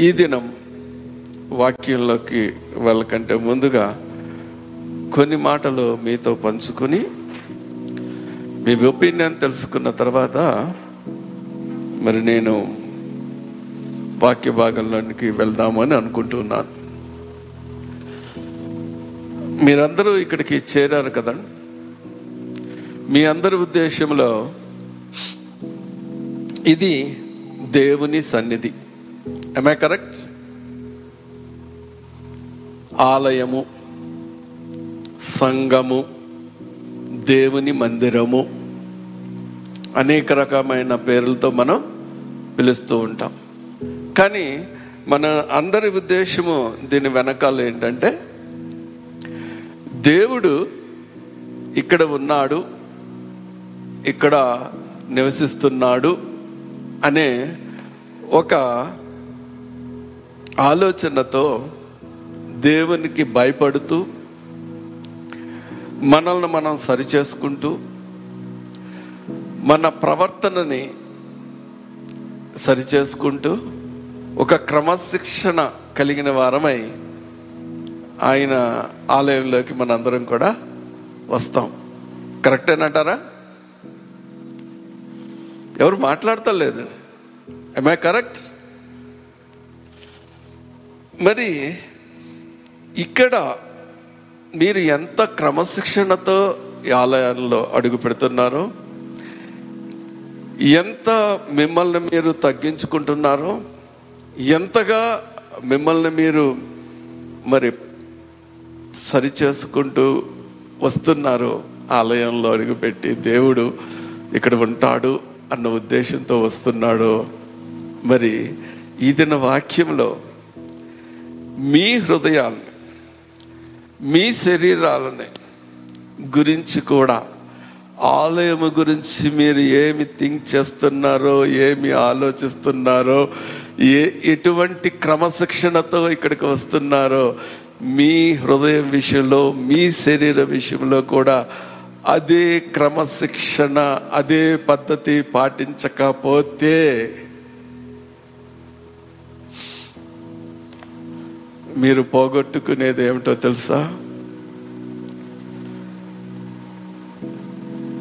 ఈ దినం వాక్యంలోకి వెళ్ళకంటే ముందుగా కొన్ని మాటలు మీతో పంచుకొని మీ ఒపీనియన్ తెలుసుకున్న తర్వాత మరి నేను వాక్య భాగంలోనికి వెళ్దామని అనుకుంటున్నాను. మీరందరూ ఇక్కడికి చేరారు కదండి మీ అందరి ఉద్దేశంలో ఇది దేవుని సన్నిధి. ఐ కరెక్ట్ ఆలయము సంఘము దేవుని మందిరము అనేక రకమైన పేర్లతో మనం పిలుస్తూ ఉంటాం. కానీ మన అందరి ఉద్దేశము దీని వెనకాల ఏంటంటే దేవుడు ఇక్కడ ఉన్నాడు ఇక్కడ నివసిస్తున్నాడు అనే ఒక ఆలోచనతో దేవునికి భయపడుతూ మనల్ని మనం సరిచేసుకుంటూ మన ప్రవర్తనని సరిచేసుకుంటూ ఒక క్రమశిక్షణ కలిగిన వారమై ఆయన ఆలయంలోకి మనందరం కూడా వస్తాం. కరెక్టేనంటారా ఎవరు మాట్లాడతలేదు. ఐ కరెక్ట్ మరి ఇక్కడ మీరు ఎంత క్రమశిక్షణతో ఈ ఆలయాల్లో అడుగు పెడుతున్నారో? ఎంత మిమ్మల్ని మీరు తగ్గించుకుంటున్నారో? ఎంతగా మిమ్మల్ని మీరు మరి సరి చేసుకుంటూ వస్తున్నారు ఆలయంలో అడుగుపెట్టి దేవుడు ఇక్కడ ఉంటాడు అన్న ఉద్దేశంతో వస్తున్నాడు. మరి ఈ దిన వాక్యంలో మీ హృదయాన్ని మీ శరీరాలని గురించి కూడా ఆలయము గురించి మీరు ఏమి థింక్ చేస్తున్నారో ఏమి ఆలోచిస్తున్నారో ఏ ఎటువంటి క్రమశిక్షణతో ఇక్కడికి వస్తున్నారో మీ హృదయం విషయంలో మీ శరీర విషయంలో కూడా అదే క్రమశిక్షణ అదే పద్ధతి పాటించకపోతే మీరు పోగొట్టుకునేది ఏమిటో తెలుసా?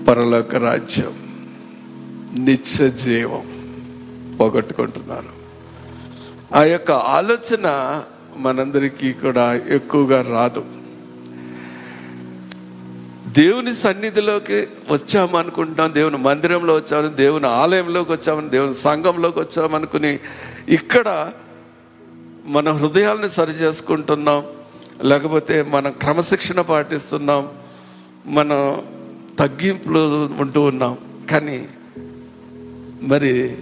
పరలోక రాజ్యం నిత్య జీవం పోగొట్టుకుంటున్నారు. ఆ యొక్క ఆలోచన మనందరికీ కూడా ఎక్కువగా రాదు. దేవుని సన్నిధిలోకి వచ్చామనుకుంటాం దేవుని మందిరంలో వచ్చామని దేవుని ఆలయంలోకి వచ్చామని దేవుని సంఘంలోకి వచ్చామనుకుని ఇక్కడ మన హృదయాల్ని సరి చేసుకుంటున్నాం లేకపోతే మనం క్రమశిక్షణ పాటిస్తున్నాం. మనం తగ్గింపులు ఉంటూ ఉన్నాం. కానీ మరి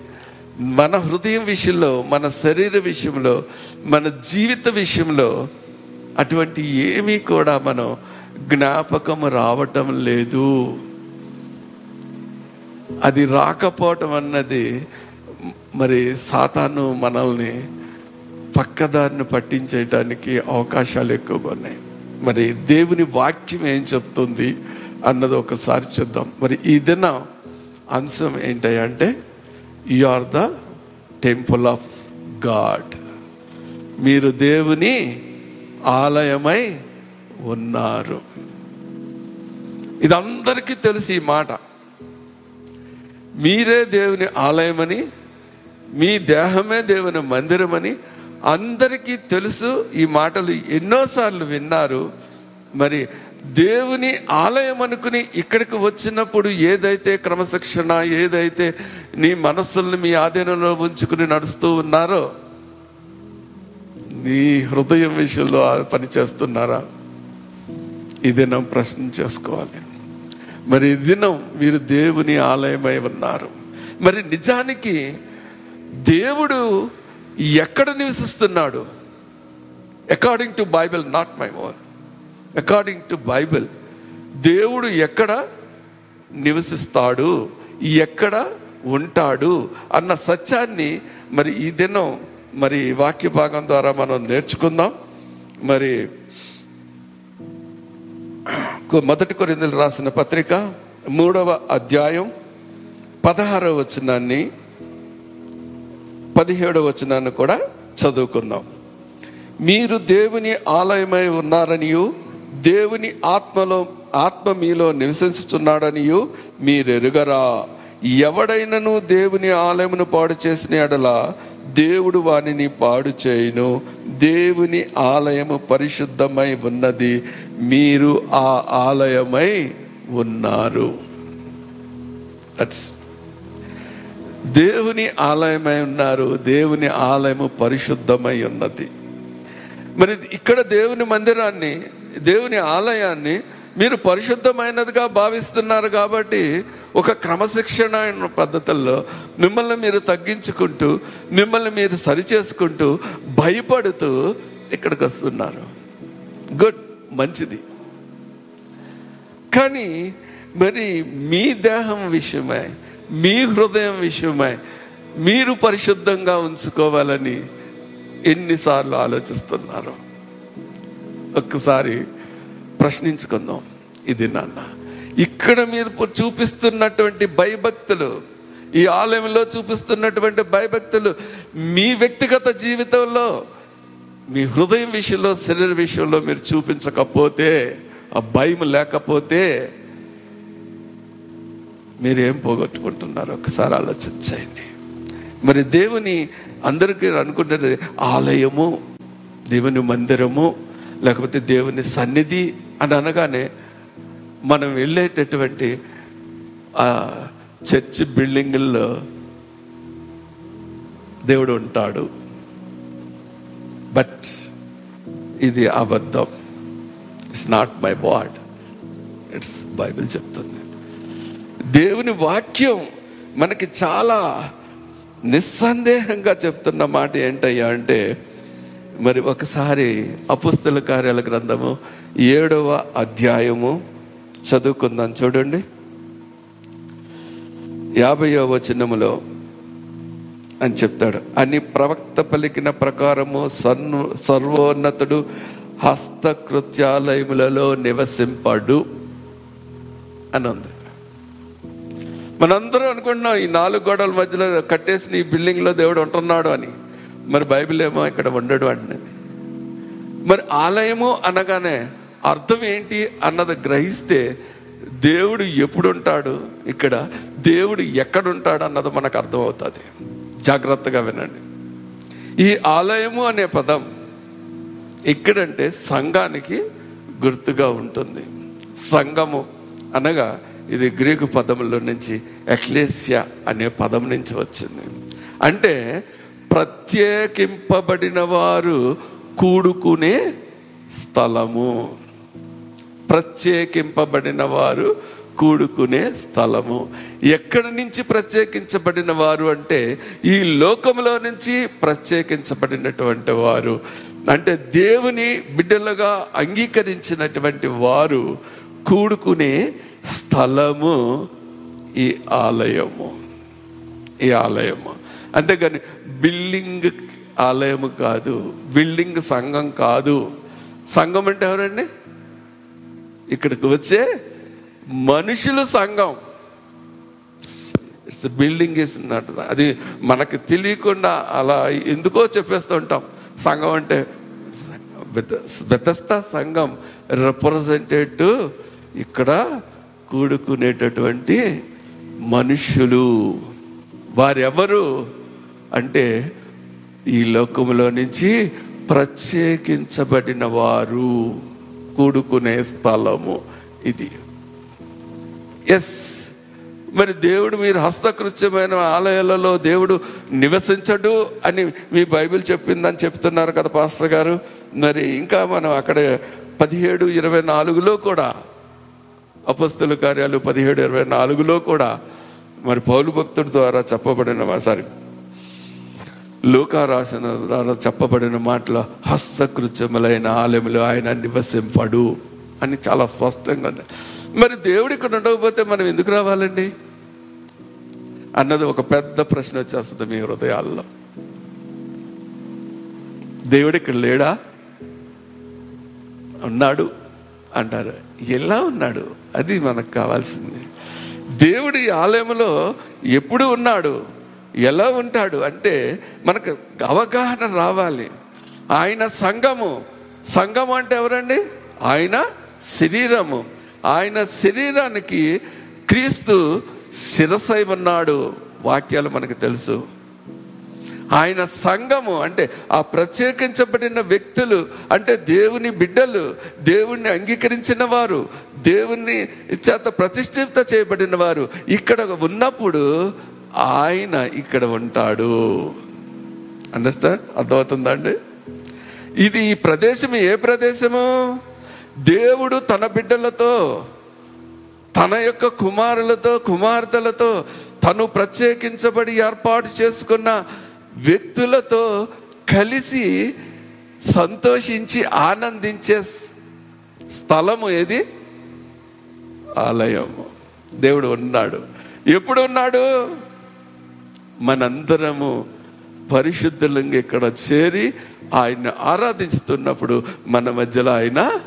మన హృదయం విషయంలో మన శరీర విషయంలో మన జీవిత విషయంలో అటువంటి ఏమీ కూడా మనం జ్ఞాపకం రావటం లేదు. అది రాకపోవటం అన్నది మరి సాతాను మనల్ని పక్కదారిని పట్టించేయటానికి అవకాశాలు ఎక్కువగా ఉన్నాయి. మరి దేవుని వాక్యం ఏం చెప్తుంది అన్నది ఒకసారి చూద్దాం. మరి ఈ దిన అంశం ఏంటంటే you are the temple of God మీరు దేవుని ఆలయమై ఉన్నారు. ఇది అందరికీ తెలుసు ఈ మాట. మీరే దేవుని ఆలయమని మీ దేహమే దేవుని మందిరమని అందరికీ తెలుసు ఈ మాటలు ఎన్నోసార్లు విన్నారు. మరి దేవుని ఆలయం అనుకుని ఇక్కడికి వచ్చినప్పుడు ఏదైతే క్రమశిక్షణ ఏదైతే నీ మనస్సుల్ని మీ ఆధీనంలో ఉంచుకుని నడుస్తూ ఉన్నారో నీ హృదయం విషయంలో పని చేస్తున్నారా ఈ దినం ప్రశ్న చేసుకోవాలి. మరి ఈ దినం మీరు దేవుని ఆలయమై ఉన్నారు. మరి నిజానికి దేవుడు ఎక్కడ నివసిస్తున్నాడు? According to Bible not my own according to Bible దేవుడు ఎక్కడ నివసిస్తాడు? ఎక్కడ ఉంటాడు? అన్న సత్యాన్ని మరి ఈ దినం మరి వాక్య భాగం ద్వారా మనం నేర్చుకుందాం. మరి మొదటి కొరిందులు రాసిన పత్రిక మూడవ అధ్యాయం పదహారవ వచనాన్ని పదిహేడు వచనాన్ని కూడా చదువుకుందాం. మీరు దేవుని ఆలయమై ఉన్నారనియు దేవుని ఆత్మలో ఆత్మ మీలో నివసించుచున్నాడనియు మీరెరుగరా. ఎవడైనను దేవుని ఆలయమును పాడు చేసిన ఎడల దేవుడు వానిని పాడు చేయును. దేవుని ఆలయము పరిశుద్ధమై ఉన్నది. మీరు ఆ ఆలయమై ఉన్నారు. దట్స్ దేవుని ఆలయమై ఉన్నారు. దేవుని ఆలయము పరిశుద్ధమై ఉన్నది. మరి ఇక్కడ దేవుని మందిరాన్ని దేవుని ఆలయాన్ని మీరు పరిశుద్ధమైనదిగా భావిస్తున్నారు కాబట్టి ఒక క్రమశిక్షణ అయిన పద్ధతుల్లో మిమ్మల్ని మీరు తగ్గించుకుంటూ మిమ్మల్ని మీరు సరిచేసుకుంటూ భయపడుతూ ఇక్కడికి వస్తున్నారు. గుడ్ మంచిది. కానీ మరి మీ దేహం విషయమై మీ హృదయం విషయమై మీరు పరిశుద్ధంగా ఉంచుకోవాలని ఎన్నిసార్లు ఆలోచిస్తున్నారు? ఒక్కసారి ప్రశ్నించుకుందాం. ఇది నాన్న ఇక్కడ మీరు చూపిస్తున్నటువంటి భయభక్తులు ఈ ఆలయంలో చూపిస్తున్నటువంటి భయభక్తులు మీ వ్యక్తిగత జీవితంలో మీ హృదయం విషయంలో శరీర విషయంలో మీరు చూపించకపోతే ఆ భయం లేకపోతే మీరు ఏం పోగొట్టుకుంటున్నారు ఒకసారి ఆలోచించండి మరి దేవుని అందరికీ అనుకుంటే ఆలయము దేవుని మందిరము లేకపోతే దేవుని సన్నిధి అని అనగానే మనం వెళ్ళేటటువంటి ఆ చర్చ్ బిల్డింగుల్లో దేవుడు ఉంటాడు. బట్ ఇది అబద్ధం. It's not my bad it's Bible చెప్తుంది. దేవుని వాక్యం మనకి చాలా నిస్సందేహంగా చెప్తున్న మాట ఏంటయ్యా అంటే మరి ఒకసారి అపుస్తల కార్యాల గ్రంథము ఏడవ అధ్యాయము చదువుకుందాం చూడండి. యాభైవ వచనములో అని చెప్తాడు. అని ప్రవక్త పలికిన ప్రకారము సన్ను సర్వోన్నతుడు హస్తకృత్యాలయములలో నివసింపడు అని ఉంది. మనందరం అనుకుంటున్నాం ఈ నాలుగు గోడల మధ్యలో కట్టేసిన ఈ బిల్డింగ్లో దేవుడు ఉంటున్నాడు అని. మరి బైబిల్ ఏమో ఇక్కడ ఉండడు అంటున్నది. మరి ఆలయము అనగానే అర్థం ఏంటి అన్నది గ్రహిస్తే దేవుడు ఎప్పుడు ఉంటాడు ఇక్కడ దేవుడు ఎక్కడుంటాడు అన్నది మనకు అర్థమవుతుంది. జాగ్రత్తగా వినండి. ఈ ఆలయము అనే పదం ఇక్కడంటే సంఘానికి గుర్తుగా ఉంటుంది. సంఘము అనగా ఇది గ్రీకు పదములో నుంచి ఎక్లేసియా అనే పదం నుంచి వచ్చింది. అంటే ప్రత్యేకింపబడిన వారు కూడుకునే స్థలము. ప్రత్యేకింపబడిన వారు కూడుకునే స్థలము. ఎక్కడి నుంచి ప్రత్యేకించబడిన వారు అంటే ఈ లోకంలో నుంచి ప్రత్యేకించబడినటువంటి వారు. అంటే దేవుని బిడ్డలుగా అంగీకరించినటువంటి వారు కూడుకునే స్థలము ఈ ఆలయము. ఈ ఆలయము. అంతేగాని బిల్డింగ్ ఆలయము కాదు బిల్డింగ్ సంఘం కాదు. సంఘం అంటే ఎవరండి? ఇక్కడికి వచ్చే మనుషుల సంఘం. ఇట్స్ బిల్డింగ్ ఇస్ అది మనకి తెలియకుండా అలా ఎందుకో చెప్పేస్తూ ఉంటాం సంఘం అంటే బెతస్త సంఘం. రిప్రజెంటేటివ్ ఇక్కడ కూడుకునేటటువంటి మనుష్యులు వారెవరు? అంటే ఈ లోకంలో నుంచి ప్రత్యేకించబడిన వారు కూడుకునే స్థలము ఇది. ఎస్ మరి దేవుడు మీరు హస్తకృత్యమైన ఆలయాలలో దేవుడు నివసించడు అని మీ బైబిల్ చెప్పిందని చెప్తున్నారు కదా పాస్టర్ గారు. మరి ఇంకా మనం అక్కడ పదిహేడు ఇరవై నాలుగులో కూడా అపస్తుల కార్యాలు పదిహేడు ఇరవై నాలుగులో కూడా మరి పౌలు భక్తుడి ద్వారా చెప్పబడిన సారీ లోకా రాసిన ద్వారా చెప్పబడిన మాటలు హస్తకృత్యములైన ఆలయములు ఆయన నివసింపడు అని చాలా స్పష్టంగా ఉంది. మరి దేవుడు ఇక్కడ ఉండకపోతే మనం ఎందుకు రావాలండి? అన్నది ఒక పెద్ద ప్రశ్న వచ్చేస్తుంది మీ హృదయాల్లో. దేవుడు ఇక్కడ లేడా? ఉన్నాడు అంటారు. ఎలా ఉన్నాడు? అది మనకు కావాల్సింది. దేవుడి ఆలయంలో ఎప్పుడు ఉన్నాడు? ఎలా ఉంటాడు? అంటే మనకు అవగాహన రావాలి. ఆయన సంఘము. సంఘము అంటే ఎవరండి? ఆయన శరీరము. ఆయన శరీరానికి క్రీస్తు శిరసై ఉన్నాడు. వాక్యాలు మనకు తెలుసు. ఆయన సంఘము అంటే ఆ ప్రత్యేకించబడిన వ్యక్తులు అంటే దేవుని బిడ్డలు దేవుణ్ణి అంగీకరించిన వారు దేవుణ్ణి చేత ప్రతిష్ఠిత చేయబడిన వారు ఇక్కడ ఉన్నప్పుడు ఆయన ఇక్కడ ఉంటాడు. అండర్స్టాండ్ అర్థమవుతుందా అండి? ఇది ఈ ప్రదేశం ఏ ప్రదేశము? దేవుడు తన బిడ్డలతో తన యొక్క కుమారులతో కుమార్తెలతో తను ప్రత్యేకించబడి ఏర్పాటు చేసుకున్న వ్యక్తులతో కలిసి సంతోషించి ఆనందించే స్థలము ఏది? ఆలయము. దేవుడు ఉన్నాడు. ఎప్పుడు ఉన్నాడు? మనందరము పరిశుద్ధులంగా ఇక్కడ చేరి ఆయన ఆరాధించుతున్నప్పుడు మన మధ్యలో ఆయన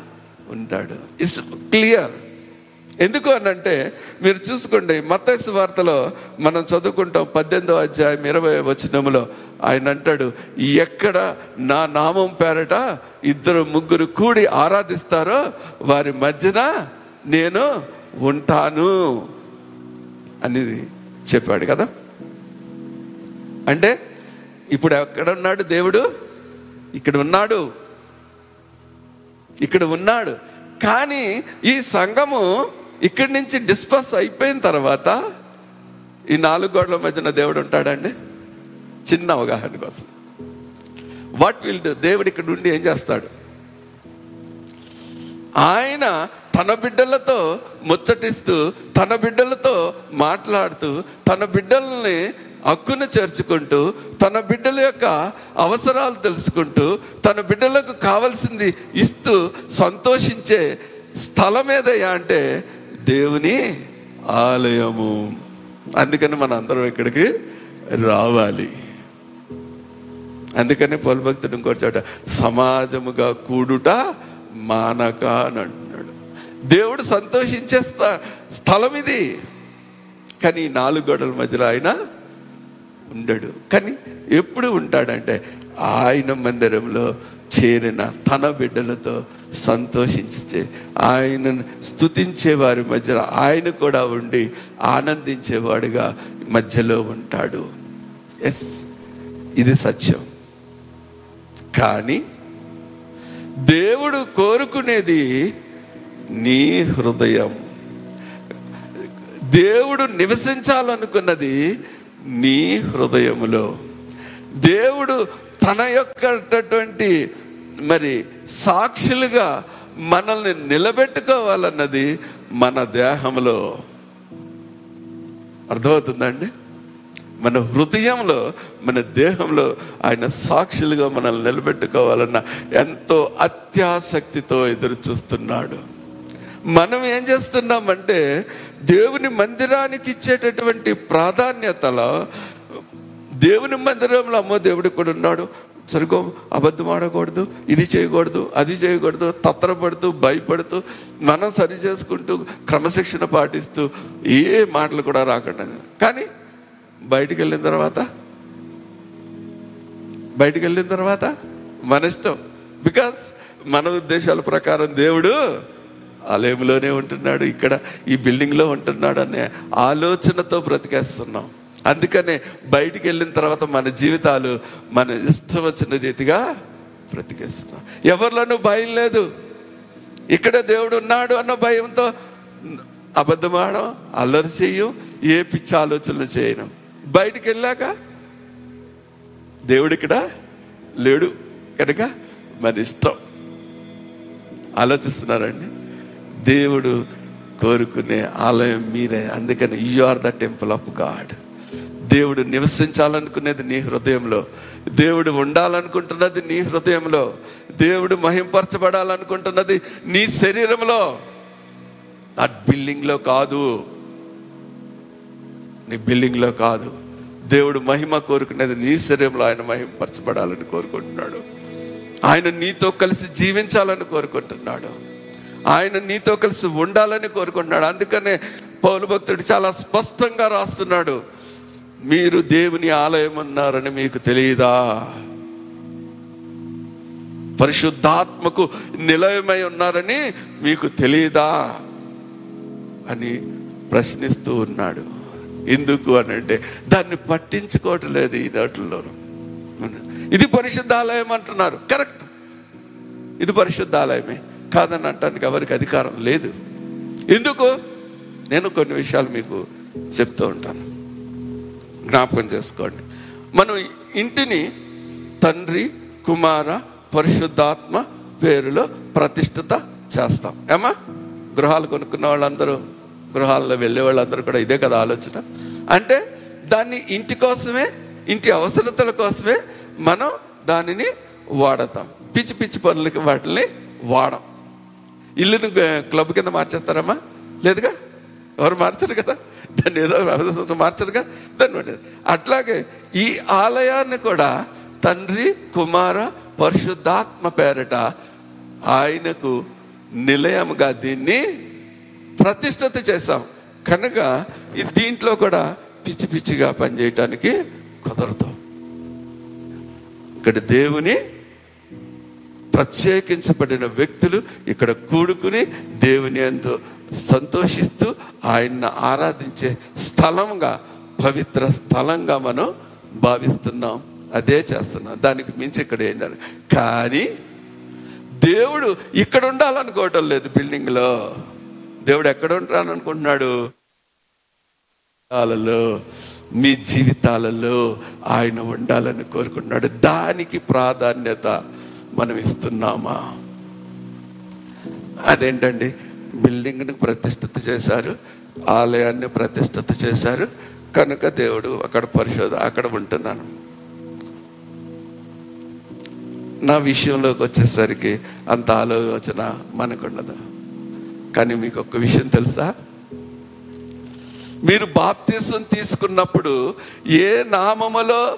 ఉంటాడు. ఇట్స్ క్లియర్ ఎందుకు అనంటే మీరు చూసుకోండి మత్తైసు వార్తలో మనం చదువుకుంటాం పద్దెనిమిదో అధ్యాయం ఇరవై వచనములో. ఆయన అంటాడు ఎక్కడ నా నామం పేరట ఇద్దరు ముగ్గురు కూడి ఆరాధిస్తారో వారి మధ్యన నేను ఉంటాను అనేది చెప్పాడు కదా. అంటే ఇప్పుడు ఎక్కడ ఉన్నాడు దేవుడు? ఇక్కడ ఉన్నాడు. ఇక్కడ ఉన్నాడు. కానీ ఈ సంఘము ఇక్కడి నుంచి డిస్పర్స్ అయిపోయిన తర్వాత ఈ నాలుగు గోడల మధ్యన దేవుడు ఉంటాడండి? చిన్న అవగాహన కోసం. వాట్ విల్ డూ దేవుడు ఇక్కడ ఉండి ఏం చేస్తాడు? ఆయన తన బిడ్డలతో ముచ్చటిస్తూ తన బిడ్డలతో మాట్లాడుతూ తన బిడ్డల్ని హక్కును చేర్చుకుంటూ తన బిడ్డల యొక్క అవసరాలు తెలుసుకుంటూ తన బిడ్డలకు కావలసింది ఇస్తూ సంతోషించే స్థలం ఏదయ్యా అంటే దేవుని ఆలయము. అందుకని మన అందరం ఇక్కడికి రావాలి. అందుకని పౌలభక్తుడు ఇంకోటి చోట సమాజముగా కూడుట మానక అని అంటున్నాడు. దేవుడు సంతోషించే స్థ- స్థలం ఇది. కానీ నాలుగు గోడల మధ్యలో ఆయన ఉండడు. కానీ ఎప్పుడు ఉంటాడంటే ఆయన మందిరంలో చేరిన తన బిడ్డలతో సంతోషించే ఆయనను స్తుతించే వారి మధ్యలో ఆయన కూడా ఉండి ఆనందించేవాడుగా మధ్యలో ఉంటాడు. ఎస్ ఇది సత్యం. కానీ దేవుడు కోరుకునేది నీ హృదయం. దేవుడు నివసించాలనుకున్నది నీ హృదయములో. దేవుడు తన యొక్కటువంటి మరి సాక్షులుగా మనల్ని నిలబెట్టుకోవాలన్నది మన దేహంలో. అర్థమవుతుందండి? మన హృదయంలో మన దేహంలో ఆయన సాక్షులుగా మనల్ని నిలబెట్టుకోవాలన్న ఎంతో అత్యాసక్తితో ఎదురు చూస్తున్నాడు మనం ఏం చేస్తున్నామంటే దేవుని మందిరానికి ఇచ్చేటటువంటి ప్రాధాన్యతలో దేవుని మందిరంలో అమ్మో దేవుడు కూడా ఉన్నాడు సరిగో అబద్ధం ఆడకూడదు ఇది చేయకూడదు అది చేయకూడదు తత్తరపడుతూ భయపడుతూ మనం సరి చేసుకుంటూ క్రమశిక్షణ పాటిస్తూ ఏ మాటలు కూడా రాకుండా కానీ బయటికి వెళ్ళిన తర్వాత బయటికి వెళ్ళిన తర్వాత మన ఇష్టం. బికాస్ మన ఉద్దేశాల ప్రకారం దేవుడు ఆలయంలోనే ఉంటున్నాడు ఇక్కడ ఈ బిల్డింగ్లో ఉంటున్నాడు అనే ఆలోచనతో బ్రతికేస్తున్నాం. అందుకనే బయటికి వెళ్ళిన తర్వాత మన జీవితాలు మన ఇష్టం వచ్చిన రీతిగా బ్రతికేస్తున్నాం. ఎవరిలోనూ భయం లేదు. ఇక్కడ దేవుడు ఉన్నాడు అన్న భయంతో అబద్ధమాడం అల్లరి చేయం ఏ పిచ్చి ఆలోచనలు చేయను. బయటికి వెళ్ళాక దేవుడు ఇక్కడ లేడు. కనుక మన ఇష్టం ఆలోచిస్తున్నారండి. దేవుడు కోరుకునే ఆలయం మీరే. అందుకని you are the temple of God. దేవుడు నివసించాలనుకునేది నీ హృదయంలో. దేవుడు ఉండాలనుకుంటున్నది నీ హృదయంలో. దేవుడు మహింపరచబడాలనుకుంటున్నది నీ శరీరంలో. ఆ బిల్డింగ్లో కాదు. నీ బిల్డింగ్లో కాదు. దేవుడు మహిమ కోరుకునేది నీ శరీరంలో ఆయన మహింపరచబడాలని కోరుకుంటున్నాడు. ఆయన నీతో కలిసి జీవించాలని కోరుకుంటున్నాడు. ఆయన నీతో కలిసి ఉండాలని కోరుకుంటున్నాడు. అందుకనే పౌరు భక్తుడు చాలా స్పష్టంగా రాస్తున్నాడు. మీరు దేవుని ఆలయం ఉన్నారని మీకు తెలియదా పరిశుద్ధాత్మకు నిలయమై ఉన్నారని మీకు తెలియదా అని ప్రశ్నిస్తూ ఉన్నాడు. ఎందుకు అని అంటే దాన్ని పట్టించుకోవటం లేదు ఈ దాంట్లోనూ. ఇది పరిశుద్ధాలయం అంటున్నారు. కరెక్ట్. ఇది పరిశుద్ధాలయమే. కాదని అంటానికి ఎవరికి అధికారం లేదు. ఎందుకు? నేను కొన్ని విషయాలు మీకు చెప్తూ ఉంటాను. జ్ఞాపకం చేసుకోండి. మనం ఇంటిని తండ్రి కుమార పరిశుద్ధాత్మ పేరులో ప్రతిష్ఠిత చేస్తాం. ఏమా గృహాలు కొనుక్కున్న వాళ్ళందరూ గృహాల్లో వెళ్ళే వాళ్ళందరూ కూడా ఇదే కదా ఆలోచన. అంటే దాన్ని ఇంటి కోసమే ఇంటి అవసరతల కోసమే మనం దానిని వాడతాం. పిచ్చి పిచ్చి పనులకి వాటిని వాడం. ఇల్లుని క్లబ్ కింద మార్చేస్తారమ్మా? లేదుగా? ఎవరు మార్చరు కదా? దాన్ని ఏదో మార్చరుగా దాన్ని పట్టేది అట్లాగే ఈ ఆలయాన్ని కూడా తండ్రి కుమార పరిశుద్ధాత్మ పేరట ఆయనకు నిలయముగా దీన్ని ప్రతిష్టత చేశాం. కనుక ఈ దీంట్లో కూడా పిచ్చి పిచ్చిగా పనిచేయటానికి కుదరదు. ఇక్కడ దేవుని ప్రత్యేకించబడిన వ్యక్తులు ఇక్కడ కూడుకుని దేవుని ఎందు సంతోషిస్తూ ఆయన్ని ఆరాధించే స్థలంగా పవిత్ర స్థలంగా మనం భావిస్తున్నాం. అదే చేస్తున్నాం. దానికి మించి ఇక్కడ ఏం జరగదు కానీ దేవుడు ఇక్కడ ఉండాలనుకోవటం లేదు బిల్డింగ్లో దేవుడు ఎక్కడ ఉంటాను అనుకుంటున్నాడు మీ జీవితాలలో ఆయన ఉండాలని కోరుకుంటున్నాడు. దానికి ప్రాధాన్యత మనం ఇస్తున్నామా? అదేంటండి? బిల్డింగ్ని ప్రతిష్ఠిత చేశారు ఆలయాన్ని ప్రతిష్ఠిత చేశారు. కనుక దేవుడు అక్కడ పరిశోధ అక్కడ ఉంటున్నాను. నా విషయంలోకి వచ్చేసరికి అంత ఆలోచన మనకుండదు. కానీ మీకు ఒక విషయం తెలుసా? మీరు బాప్తీసం తీసుకున్నప్పుడు ఏ నామములో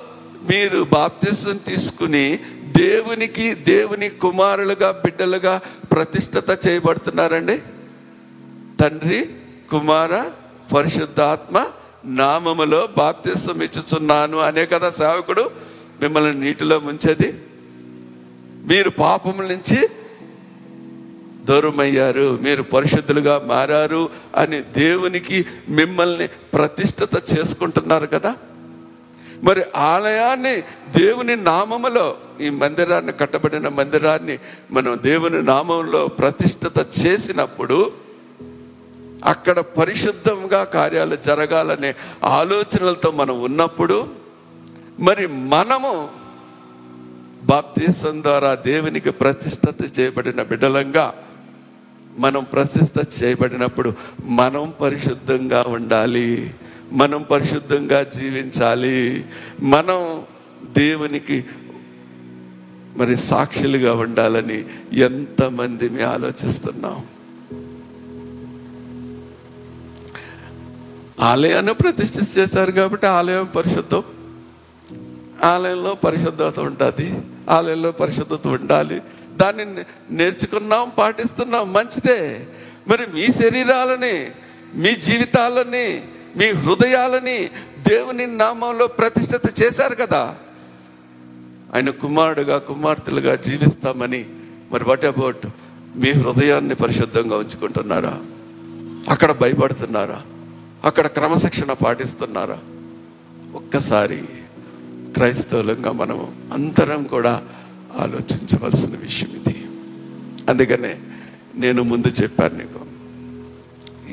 మీరు బాప్తీసం తీసుకుని దేవునికి దేవుని కుమారులుగా బిడ్డలుగా ప్రతిష్ఠత చేయబడుతున్నారండి? తండ్రి కుమార పరిశుద్ధాత్మ నామములో బాప్తిస్వం ఇచ్చుచున్నాను అనే కదా సేవకుడు మిమ్మల్ని నీటిలో ముంచేది. మీరు పాపముల నుంచి దూరమయ్యారు మీరు పరిశుద్ధులుగా మారారు అని దేవునికి మిమ్మల్ని ప్రతిష్ఠత చేసుకుంటున్నారు కదా. మరి ఆలయాన్ని దేవుని నామములో ఈ మందిరాన్ని కట్టబడిన మందిరాన్ని మనం దేవుని నామంలో ప్రతిష్ఠత చేసినప్పుడు అక్కడ పరిశుద్ధంగా కార్యాలు జరగాలనే ఆలోచనలతో మనం ఉన్నప్పుడు మరి మనము బాప్తీసం ద్వారా దేవునికి ప్రతిష్ఠత చేయబడిన బిడ్డలంగా మనం ప్రతిష్ఠ చేయబడినప్పుడు మనం పరిశుద్ధంగా ఉండాలి మనం పరిశుద్ధంగా జీవించాలి మనం దేవునికి మరి సాక్షులుగా ఉండాలని ఎంతమంది ఆలోచిస్తున్నాం. ఆలయాన్ని ప్రతిష్ఠిత చేశారు కాబట్టి ఆలయం పరిశుద్ధం. ఆలయంలో పరిశుద్ధత ఉంటుంది ఆలయంలో పరిశుద్ధత ఉండాలి. దాన్ని నేర్చుకున్నాం పాటిస్తున్నాం మంచిదే. మరి మీ శరీరాలని మీ జీవితాలని మీ హృదయాలని దేవుని నామంలో ప్రతిష్ఠిత చేశారు కదా. ఆయన కుమారుడుగా కుమార్తెలుగా జీవిస్తామని. మరి వాట్ అబౌట్ మీ హృదయాన్ని పరిశుద్ధంగా ఉంచుకుంటున్నారా? అక్కడ భయపడుతున్నారా? అక్కడ క్రమశిక్షణ పాటిస్తున్నారా? ఒక్కసారి క్రైస్తవులంగా మనము అందరం కూడా ఆలోచించవలసిన విషయం ఇది. అందుకనే నేను ముందు చెప్పాను నీకు.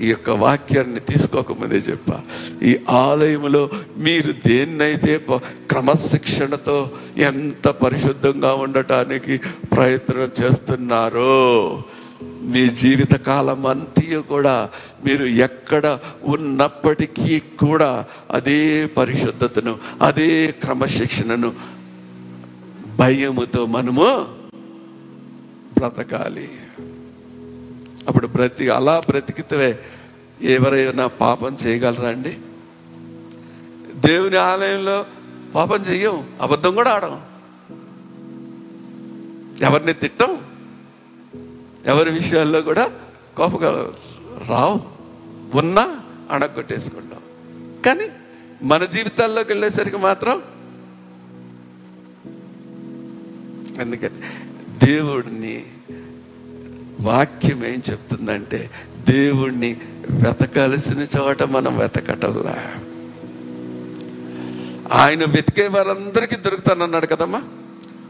ఈ యొక్క వాక్యాన్ని తీసుకోకముందే చెప్పా. ఈ ఆలయంలో మీరు దేన్నైతే క్రమశిక్షణతో ఎంత పరిశుద్ధంగా ఉండటానికి ప్రయత్నం చేస్తున్నారో మీ జీవిత కాలం అంతయు కూడా మీరు ఎక్కడ ఉన్నప్పటికీ కూడా అదే పరిశుద్ధతను అదే క్రమశిక్షణను భయముతో మనము బ్రతకాలి. అప్పుడు బ్రతి అలా బ్రతికితే ఎవరైనా పాపం చేయగలరా అండి? దేవుని ఆలయంలో పాపం చెయ్యం అబద్ధం కూడా ఆడం. ఎవరిని తిట్టం? ఎవరి విషయాల్లో కూడా కోపగల రావు. ఉన్నా అణగొట్టేసుకుంటాం. కానీ మన జీవితాల్లోకి వెళ్ళేసరికి మాత్రం ఎందుకంటే దేవుడిని వాక్యం ఏం చెప్తుందంటే దేవుణ్ణి వెతకాల్సిన చోట మనం వెతకటల్లా ఆయన వెతికే వాళ్ళందరికీ దొరుకుతానన్నాడు కదమ్మా.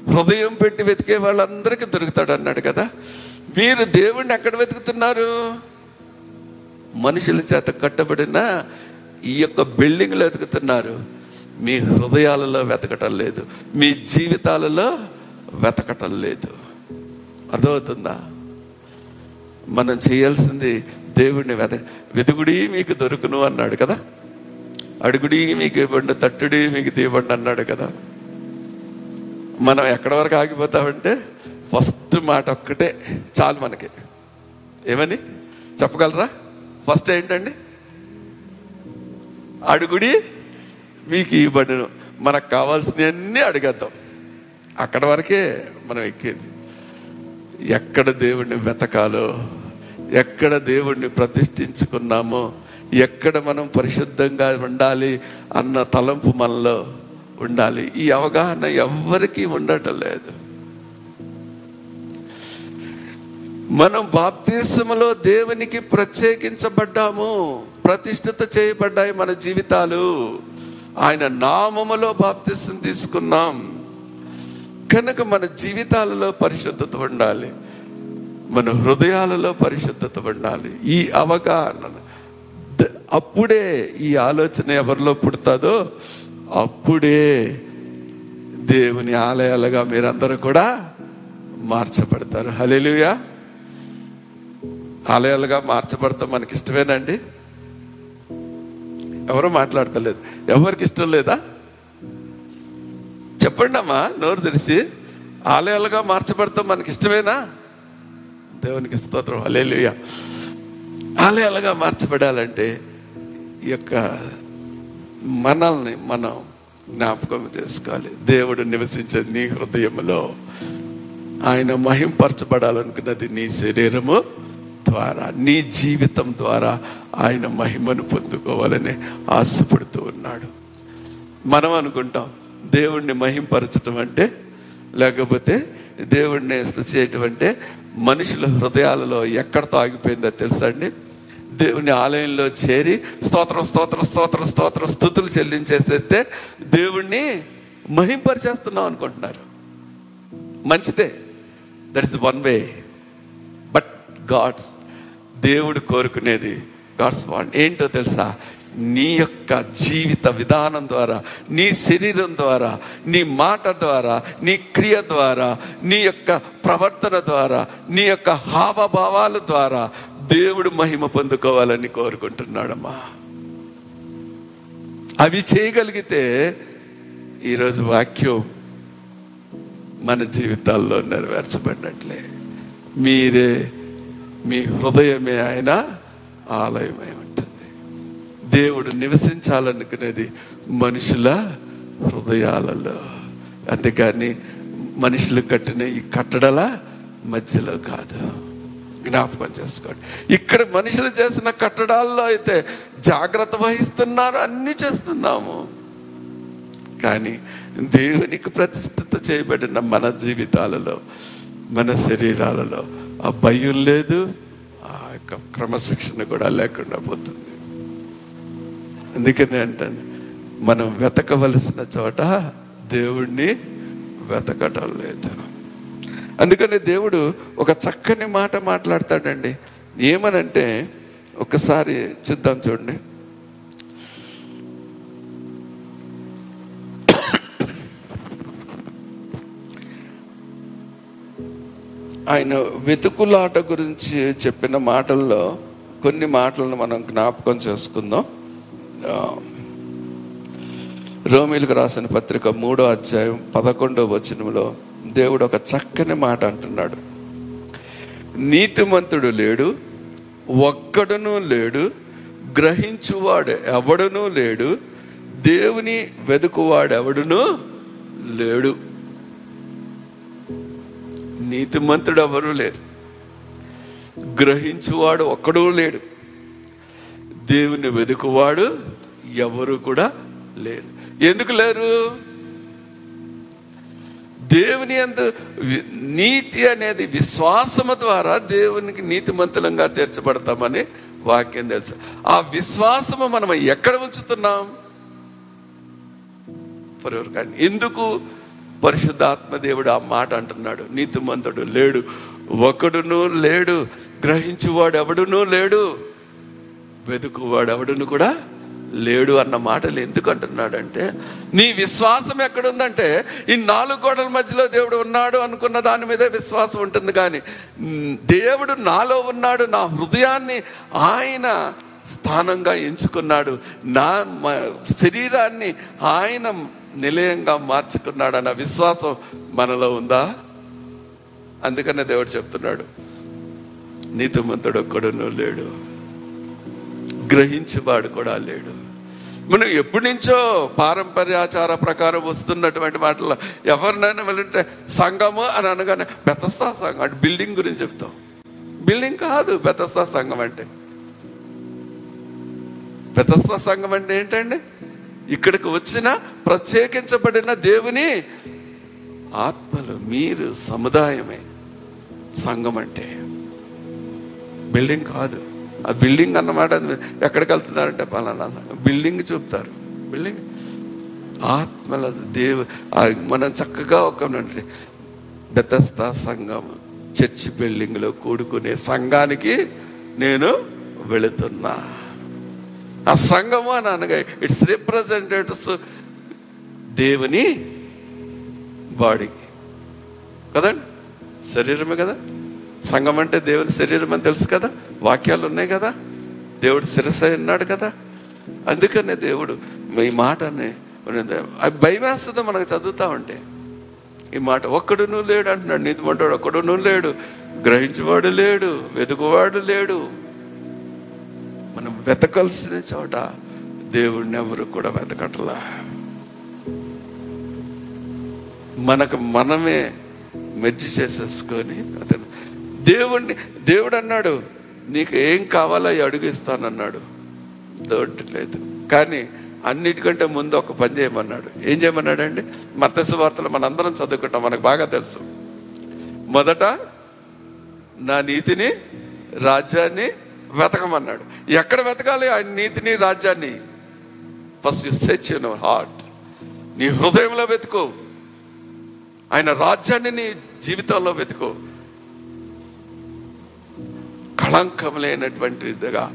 హృదయం పెట్టి వెతికే వాళ్ళందరికీ దొరుకుతాడు అన్నాడు కదా. మీరు దేవుణ్ణి ఎక్కడ వెతుకుతున్నారు? మనుషుల చేత కట్టబడిన ఈ యొక్క బిల్డింగ్లో వెతుకుతున్నారు. మీ హృదయాలలో వెతకటం లేదు. మీ జీవితాలలో వెతకటం లేదు. అర్థమవుతుందా? మనం చేయాల్సింది దేవుడిని వెత వెతుకుడి మీకు దొరుకును అన్నాడు కదా? అడుగుడి మీకు ఇవ్వండి తట్టుడి మీకు తీవ్వండి అన్నాడు కదా? మనం ఎక్కడి వరకు ఆగిపోతామంటే ఫస్ట్ మాట ఒక్కటే చాలు మనకి. ఏమని? చెప్పగలరా? ఫస్ట్ ఏంటండి? అడుగుడి మీకు ఇవ్వబడును. మనకు కావాల్సినవన్నీ అడిగేద్దాం. అక్కడ వరకే మనం ఎక్కేది. ఎక్కడ దేవుణ్ణి వెతకాలో ఎక్కడ దేవుణ్ణి ప్రతిష్ఠించుకున్నామో ఎక్కడ మనం పరిశుద్ధంగా ఉండాలి అన్న తలంపు మనలో ఉండాలి. ఈ అవగాహన ఎవ్వరికీ ఉండటం లేదు. మనం బాప్తిసములో దేవునికి ప్రత్యేకించబడ్డాము ప్రతిష్ఠిత చేయబడ్డాయి మన జీవితాలు. ఆయన నామములో బాప్తిసం తీసుకున్నాం. కనుక మన జీవితాలలో పరిశుద్ధత ఉండాలి. మన హృదయాలలో పరిశుద్ధత ఉండాలి. ఈ అవగాహన అప్పుడే ఈ ఆలోచన ఎవరిలో పుడతాదో అప్పుడే దేవుని ఆలయాలుగా మీరందరూ కూడా మార్చబడతారు. హల్లెలూయా. ఆలయాలుగా మార్చబడతాం మనకి ఇష్టమేనండి ఎవరు మాట్లాడతలేదు. ఎవరికి ఇష్టం లేదా? చెప్పండి అమ్మా నోరు తెలిసి ఆలయాలుగా మార్చబడతాం మనకి ఇష్టమేనా దేవునికి స్తోత్రం. అలేలుయ ఆలయాలుగా మార్చబడాలంటే ఈ యొక్క మనల్ని మనం జ్ఞాపకం చేసుకోవాలి. దేవుడు నివసించే నీ హృదయంలో ఆయన మహింపరచబడాలనుకున్నది నీ శరీరము. ద్వారా నీ జీవితం ద్వారా ఆయన మహిమను పొందుకోవాలని ఆశపడుతూ ఉన్నాడు. మనం అనుకుంటాం దేవుణ్ణి మహింపరచటం అంటే లేకపోతే దేవుణ్ణి చేయటం అంటే మనుషుల హృదయాలలో ఎక్కడ ఆగిపోయిందో తెలుసా అండి? దేవుని ఆలయంలో చేరి స్తోత్రం స్తోత్రం స్తోత్రం స్తోత్రం స్థుతులు చెల్లించేసేస్తే దేవుణ్ణి మహింపరిచేస్తున్నాం అనుకుంటున్నారు. మంచిదే. That is one way but God's దేవుడు కోరుకునేది గాడ్స్ వాంట్ ఏంటో తెలుసా? నీ యొక్క జీవిత విధానం ద్వారా నీ శరీరం ద్వారా నీ మాట ద్వారా నీ క్రియ ద్వారా నీ యొక్క ప్రవర్తన ద్వారా నీ యొక్క హావభావాల ద్వారా దేవుడు మహిమ పొందుకోవాలని కోరుకుంటున్నాడమ్మా. అవి చేయగలిగితే ఈరోజు వాక్యం మన జీవితాల్లో నెరవేర్చబడినట్లే. మీరే మీ హృదయమే ఆయన ఆలయమై ఉంటుంది. దేవుడు నివసించాలనుకునేది మనుషుల హృదయాలలో. అంతేకాని మనుషులు కట్టిన ఈ కట్టడల మధ్యలో కాదు. జ్ఞాపకం చేసుకోండి. ఇక్కడ మనుషులు చేసిన కట్టడాల్లో అయితే జాగ్రత్త వహిస్తున్నారు అన్ని చేస్తున్నాము. కానీ దేవునికి ప్రతిష్ఠిత చేయబడిన మన జీవితాలలో మన శరీరాలలో ఆ భయం లేదు ఆ యొక్క క్రమశిక్షణ కూడా లేకుండా పోతుంది. అందుకనే అంటాను మనం వెతకవలసిన చోట దేవుణ్ణి వెతకటం లేదు. అందుకని దేవుడు ఒక చక్కని మాట మాట్లాడతాడండి. ఏమనంటే ఒకసారి చూద్దాం చూడండి. ఆయన వెతుకులాట గురించి చెప్పిన మాటల్లో కొన్ని మాటలను మనం జ్ఞాపకం చేసుకుందాం. రోమిలకు రాసిన పత్రిక మూడో అధ్యాయం పదకొండో వచనంలో దేవుడు ఒక చక్కని మాట అంటున్నాడు. నీతిమంతుడు లేడు ఒక్కడునూ లేడు గ్రహించువాడు ఎవడునూ లేడు దేవుని వెతుకువాడెవడునూ లేడు. నీతిమంతుడు ఎవరూ లేరు. గ్రహించువాడు ఒక్కడూ లేడు. దేవుని వెతుకువాడు ఎవరు కూడా లేరు. ఎందుకు లేరు? దేవుని అందు నీతి అనేది విశ్వాసము ద్వారా దేవునికి నీతిమంతులంగా తీర్చబడతామని వాక్యం తెలుసు. ఆ విశ్వాసము మనం ఎక్కడ ఉంచుతున్నాం? ఎందుకు? పరిశుద్ధాత్మ దేవుడు ఆ మాట అంటున్నాడు. నీతిమంతుడు లేడు. ఒకడును లేడు. గ్రహించువాడు ఎవడునూ లేడు. వెతుకువాడు ఎవడును కూడా లేడు అన్న మాటలు ఎందుకు అంటున్నాడంటే నీ విశ్వాసం ఎక్కడుందంటే ఈ నాలుగు గోడల మధ్యలో దేవుడు ఉన్నాడు అనుకున్న దాని మీదే విశ్వాసం ఉంటుంది కానీ దేవుడు నాలో ఉన్నాడు నా హృదయాన్ని ఆయన స్థానంగా ఎంచుకున్నాడు. నా శరీరాన్ని ఆయన నిలయంగా మార్చుకున్నాడన్న విశ్వాసం మనలో ఉందా? అందుకనే దేవుడు చెప్తున్నాడు నీతిమంతుడు ఒక్కడును లేడు గ్రహించేవాడు కూడా లేడు. మనం ఎప్పటి నుంచో పారంపర్యాచార ప్రకారం వస్తున్నటువంటి మాటలు ఎవరినైనా వెళ్ళంటే సంఘము అని అనగానే బెతస్తా సంఘం అంటే బిల్డింగ్ గురించి చెప్తాం. బిల్డింగ్ కాదు బెతస్తా సంఘం అంటే. బెతస్తా సంఘం అంటే ఏంటండి? ఇక్కడికి వచ్చిన ప్రత్యేకించబడిన దేవుని ఆత్మలు మీరు సముదాయమే. సంఘం అంటే బిల్డింగ్ కాదు. ఆ బిల్డింగ్ అన్నమాట ఎక్కడికి వెళ్తున్నారంటే పలానా సంఘం. బిల్డింగ్ చూపుతారు. బిల్డింగ్. ఆత్మల దేవు మనం చక్కగా ఒక బెతస్తా సంఘం చర్చి బిల్డింగ్లో కూడుకునే సంఘానికి నేను వెళుతున్నా. ఆ సంఘము అని అనగా ఇట్స్ రిప్రజెంటేటివ్స్ దేవుని బాడీ కదండి శరీరమే కదా? సంఘం అంటే దేవుని శరీరం అని తెలుసు కదా? వాక్యాలు ఉన్నాయి కదా? దేవుడు శిరస ఉన్నాడు కదా? అందుకనే దేవుడు ఈ మాటని అది భయమేస్తుంది మనకు చదువుతా ఉంటే. ఈ మాట ఒక్కడును లేడు అంటున్నాడు నీతిమంటాడు ఒక్కడును లేడు. గ్రహించేవాడు లేడు. వెతుకువాడు లేడు. మనం వెతకాల్సిన చోట దేవుడిని ఎవరు కూడా వెతకట్లా. మనకు మనమే మెజ్జి చేసేసుకొని అతను దేవుణ్ణి దేవుడు అన్నాడు నీకు ఏం కావాలో అవి అడుగిస్తానన్నాడు. దొడ్డు లేదు. కానీ అన్నిటికంటే ముందు ఒక పని చేయమన్నాడు. ఏం చేయమన్నాడండి? మత్స్య వార్తలు మనందరం చదువుకుంటాం మనకు బాగా తెలుసు. మొదట నా నీతిని రాజ్యాన్ని వెతకమన్నాడు. ఎక్కడ వెతకాలి? ఆయన నీతిని రాజ్యాన్ని? ఫస్ట్ యు సెచ్ యువర్ హార్ట్ నీ హృదయంలో వెతుకో. ఆయన రాజ్యాన్ని నీ జీవితంలో వెతుకో. కళంకం లేనటువంటిదిగా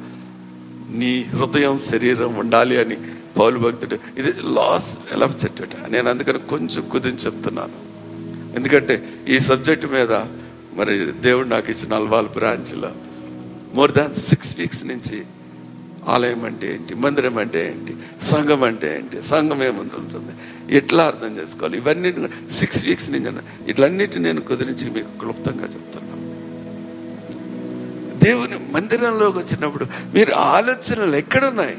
నీ హృదయం శరీరం ఉండాలి అని పౌలు భక్తుడు ఇది లాస్ ఎలా చెట్టు నేను అందుకని కొంచెం కుదించి చెప్తున్నాను. ఎందుకంటే ఈ సబ్జెక్టు మీద మరి దేవుడు నాకు ఇచ్చిన అల్వాల్ బ్రాంచ్లో మోర్ దాన్ సిక్స్ వీక్స్ నుంచి ఆలయం అంటే ఏంటి? మందిరం అంటే ఏంటి? సంఘం అంటే ఏంటి? సంఘం ఏముంది ఉంటుంది? ఎట్లా అర్థం చేసుకోవాలి? ఇవన్నీ సిక్స్ వీక్స్ నుంచి ఇట్లన్నిటి నేను కుదిరించి మీకు క్లుప్తంగా చెప్తున్నాను దేవుని మందిరంలోకి వచ్చినప్పుడు మీరు ఆలోచనలు ఎక్కడున్నాయి?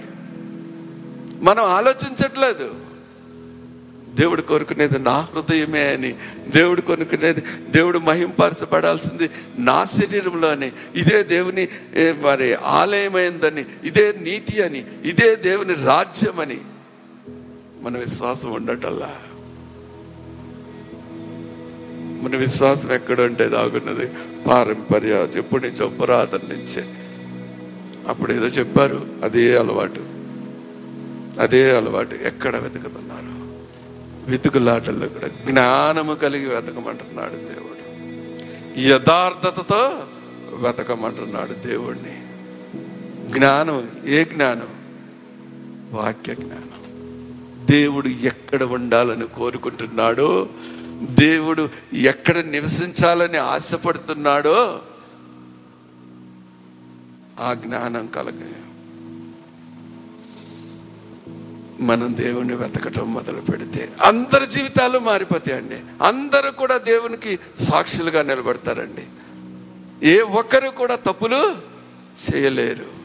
మనం ఆలోచించట్లేదు. దేవుడు కోరుకునేది నా హృదయమే అని దేవుడు కొనుక్కునేది దేవుడు మహింపరచబడాల్సింది నా శరీరంలోనే. ఇదే దేవుని మరి ఆలయమైందని ఇదే నీతి అని ఇదే దేవుని రాజ్యం అని మన విశ్వాసం ఉండటల్లా మన విశ్వాసం ఎక్కడ ఉంటే దాగున్నది పారంపర్య ఎప్పటి నుంచో పురాతన నుంచే. అప్పుడు ఏదో చెప్పారు అదే అలవాటు. అదే అలవాటు. ఎక్కడ వెతుకుతున్నారు? వెతుకులాటల్లో కూడా జ్ఞానము కలిగి వెతకమంటున్నాడు దేవుడు. యథార్థతతో వెతకమంటున్నాడు దేవుణ్ణి. జ్ఞానం ఏ జ్ఞానం? వాక్య జ్ఞానం. దేవుడు ఎక్కడ ఉండాలని కోరుకుంటున్నాడో దేవుడు ఎక్కడ నివసించాలని ఆశపడుతున్నాడో ఆ జ్ఞానం కలగ మనం దేవుణ్ణి వెతకటం మొదలు పెడితే అందరి జీవితాలు మారిపోతాయండి. అందరూ కూడా దేవునికి సాక్షులుగా నిలబడతారండి. ఏ ఒక్కరు కూడా తప్పులు చేయలేరు.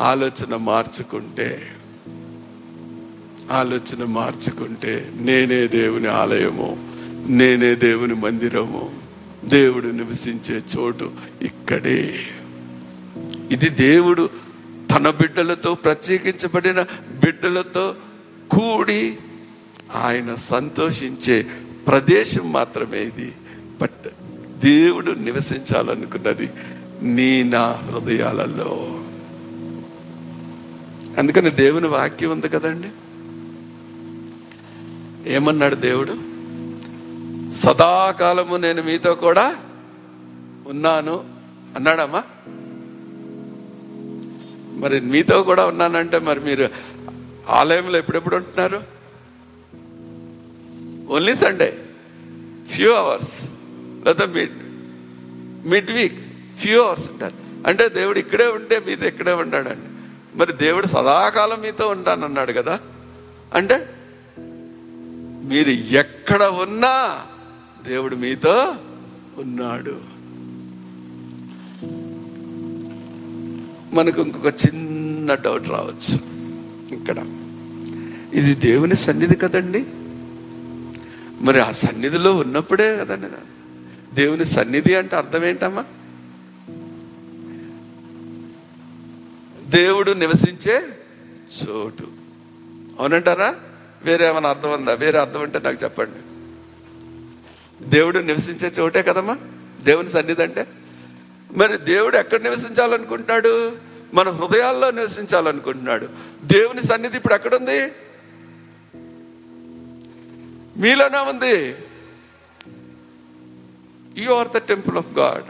ఆలోచన మార్చుకుంటే ఆలోచన మార్చుకుంటే నేనే దేవుని ఆలయము నేనే దేవుని మందిరము దేవుడు నివసించే చోటు ఇక్కడే. ఇది దేవుడు తన బిడ్డలతో ప్రత్యేకించబడిన బిడ్డలతో కూడి ఆయన సంతోషించే ప్రదేశం మాత్రమే ఇది. బట్ దేవుడు నివసించాలనుకున్నది నీ నా హృదయాలలో. అందుకని దేవుని వాక్యం ఉంది కదండి? ఏమన్నాడు దేవుడు? సదాకాలము నేను మీతో కూడా ఉన్నాను అన్నాడమ్మా. మరి మీతో కూడా ఉన్నానంటే మరి మీరు ఆలయంలో ఎప్పుడెప్పుడు ఉంటున్నారు? ఓన్లీ సండే ఫ్యూ అవర్స్ లేదా mid mid week few hours ఉంటారు. అంటే దేవుడు ఇక్కడే ఉంటే మీతో ఇక్కడే ఉన్నాడండి. మరి దేవుడు సదాకాలం మీతో ఉంటానన్నాడు కదా? అంటే మీరు ఎక్కడ ఉన్నా దేవుడు మీతో ఉన్నాడు. మనకు ఇంకొక చిన్న డౌట్ రావచ్చు. ఇక్కడ. ఇది దేవుని సన్నిధి కదండి? మరి ఆ సన్నిధిలో ఉన్నప్పుడే కదండి దేవుని సన్నిధి అంటే అర్థం ఏంటమ్మా? దేవుడు నివసించే చోటు. అవునంటారా? వేరే ఏమైనా అర్థం ఉందా? వేరే అర్థం అంటే నాకు చెప్పండి. దేవుడు నివసించే చోటే కదమ్మా? దేవుని సన్నిధి అంటే? మరి దేవుడు ఎక్కడ నివసించాలనుకుంటున్నాడు? మన హృదయాల్లో నివసించాలనుకుంటున్నాడు. దేవుని సన్నిధి ఇప్పుడు ఎక్కడుంది? మీలోనే ఉంది. You are the temple of God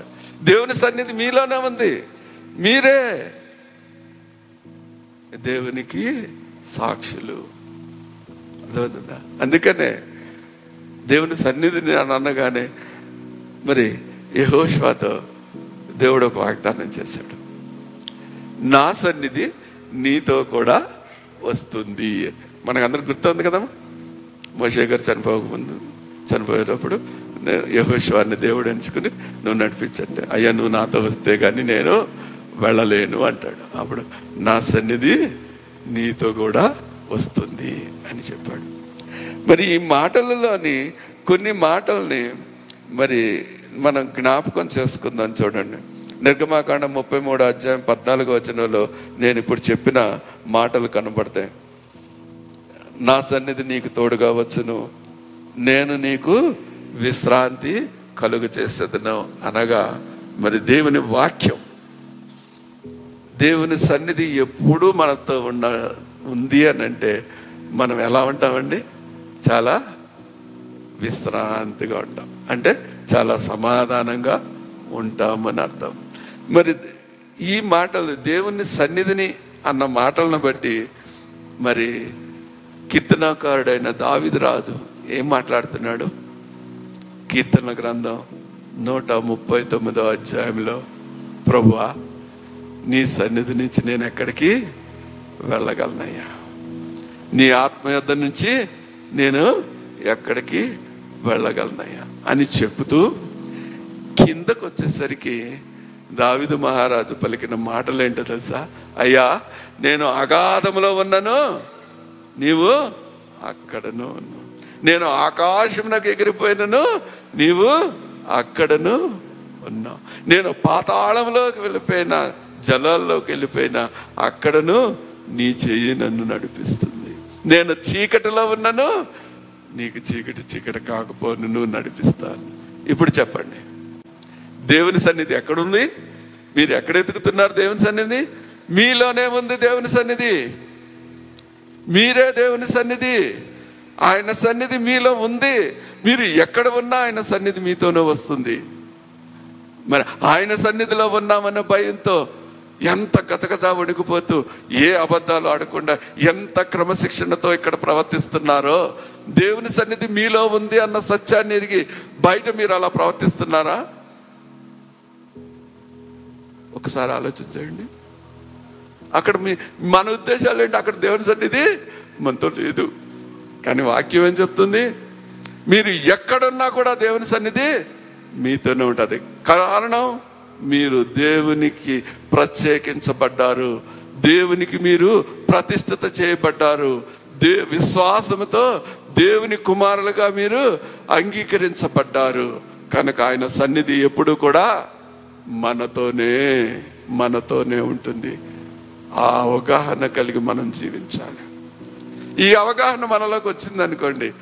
దేవుని సన్నిధి మీలోనే ఉంది. మీరే దేవునికి సాక్షులు. అర్థమవుతుందా? అందుకనే దేవుని సన్నిధిని అని అనగానే మరి యహోష్వాతో దేవుడు ఒక వాగ్దానం చేశాడు. నా సన్నిధి నీతో కూడా వస్తుంది. మనకందరికి గుర్తుంది కదమ్మా మోషే గారు చనిపోకముందు చనిపోయేటప్పుడు యహోశ్వాన్ని దేవుడు ఎంచుకుని నువ్వు నడిపించండి. అయ్యా నువ్వు నాతో వస్తే కానీ నేను వెళ్ళలేను అంటాడు. అప్పుడు నా సన్నిధి నీతో కూడా వస్తుంది అని చెప్పాడు. మరి ఈ మాటలలోని కొన్ని మాటల్ని మరి మనం జ్ఞాపకం చేసుకుందాం చూడండి. నిర్గమాకాండం ముప్పై మూడు అధ్యాయం పద్నాలుగు వచనంలో నేను ఇప్పుడు చెప్పిన మాటలు కనబడతాయి. నా సన్నిధి నీకు తోడుగా వచ్చును. నేను నీకు విశ్రాంతి కలుగు చేసేదను అనగా మరి దేవుని వాక్యం. దేవుని సన్నిధి ఎప్పుడూ మనతో ఉన్న ఉంది అని అంటే మనం ఎలా ఉంటామండి? చాలా విశ్రాంతిగా ఉంటాం. అంటే చాలా సమాధానంగా ఉంటామని అర్థం. మరి ఈ మాటలు దేవుని సన్నిధిని అన్న మాటలను బట్టి మరి కీర్తనకారుడైన దావిది రాజు ఏం మాట్లాడుతున్నాడు? కీర్తన గ్రంథం నూట ముప్పై తొమ్మిదో అధ్యాయంలో ప్రభువా నీ సన్నిధి నుంచి నేను ఎక్కడికి వెళ్ళగలనయ్యా? నీ ఆత్మ యొద్ద నుంచి నేను ఎక్కడికి వెళ్ళగలనయ్యా? అని చెబుతూ కిందకు వచ్చేసరికి దావిదు మహారాజు పలికిన మాటలు ఏంటో తెలుసా? అయ్యా నేను అగాధములో ఉన్నాను నీవు అక్కడను ఉన్నావు. నేను ఆకాశంలోకి ఎగిరిపోయినను నీవు అక్కడను ఉన్నావు. నేను పాతాళంలోకి వెళ్ళిపోయిన జలాల్లోకి వెళ్ళిపోయినా అక్కడను నీ చెయ్యి నన్ను నడిపిస్తుంది. నేను చీకటిలో ఉన్నను నీకు చీకటి చీకటి కాకపోను నువ్వు నడిపిస్తాను. ఇప్పుడు చెప్పండి. దేవుని సన్నిధి ఎక్కడుంది? మీరు ఎక్కడ ఎదుగుతున్నారు దేవుని సన్నిధిని? మీలోనే ఉంది దేవుని సన్నిధి. మీరే దేవుని సన్నిధి. ఆయన సన్నిధి మీలో ఉంది. మీరు ఎక్కడ ఉన్నా ఆయన సన్నిధి మీతోనే వస్తుంది. మరి ఆయన సన్నిధిలో ఉన్నామన్న భయంతో ఎంత గజగజ వణిగిపోతూ ఏ అబద్ధాలు ఆడకుండా ఎంత క్రమశిక్షణతో ఇక్కడ ప్రవర్తిస్తున్నారో దేవుని సన్నిధి మీలో ఉంది అన్న సత్యాన్ని ఎరిగి బయట మీరు అలా ప్రవర్తిస్తున్నారా? ఒకసారి ఆలోచించండి అక్కడ మీ మన ఉద్దేశాలు ఏంటి? అక్కడ దేవుని సన్నిధి మనతో లేదు. కానీ వాక్యం ఏం చెప్తుంది? మీరు ఎక్కడున్నా కూడా దేవుని సన్నిధి మీతోనే ఉంటుంది. కారణం? మీరు దేవునికి ప్రత్యేకించబడ్డారు. దేవునికి మీరు ప్రతిష్ఠిత చేయబడ్డారు. దే విశ్వాసముతో దేవుని కుమారులుగా మీరు అంగీకరించబడ్డారు. కనుక ఆయన సన్నిధి ఎప్పుడు కూడా మనతోనే మనతోనే ఉంటుంది. ఆ అవగాహన కలిగి మనం జీవించాలి. ఈ అవగాహన మనలోకి వచ్చింది అనుకోండి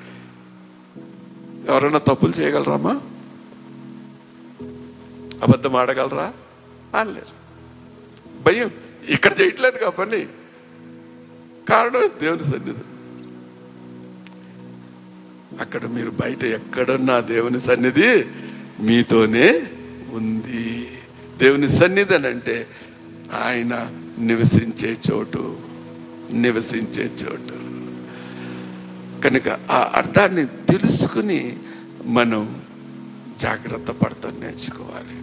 ఎవరైనా తప్పులు చేయగలరామా? అబద్ధం ఆడగలరా? ఆడలేరు. భయం. ఇక్కడ చేయట్లేదు కా పని? కారణం దేవుని సన్నిధి. అక్కడ మీరు బయట ఎక్కడున్నా దేవుని సన్నిధి మీతోనే ఉంది. దేవుని సన్నిధి అని అంటే ఆయన నివసించే చోటు నివసించే చోటు. కనుక ఆ అర్థాన్ని తెలుసుకుని మనం జాగ్రత్త పడతాం నేర్చుకోవాలి.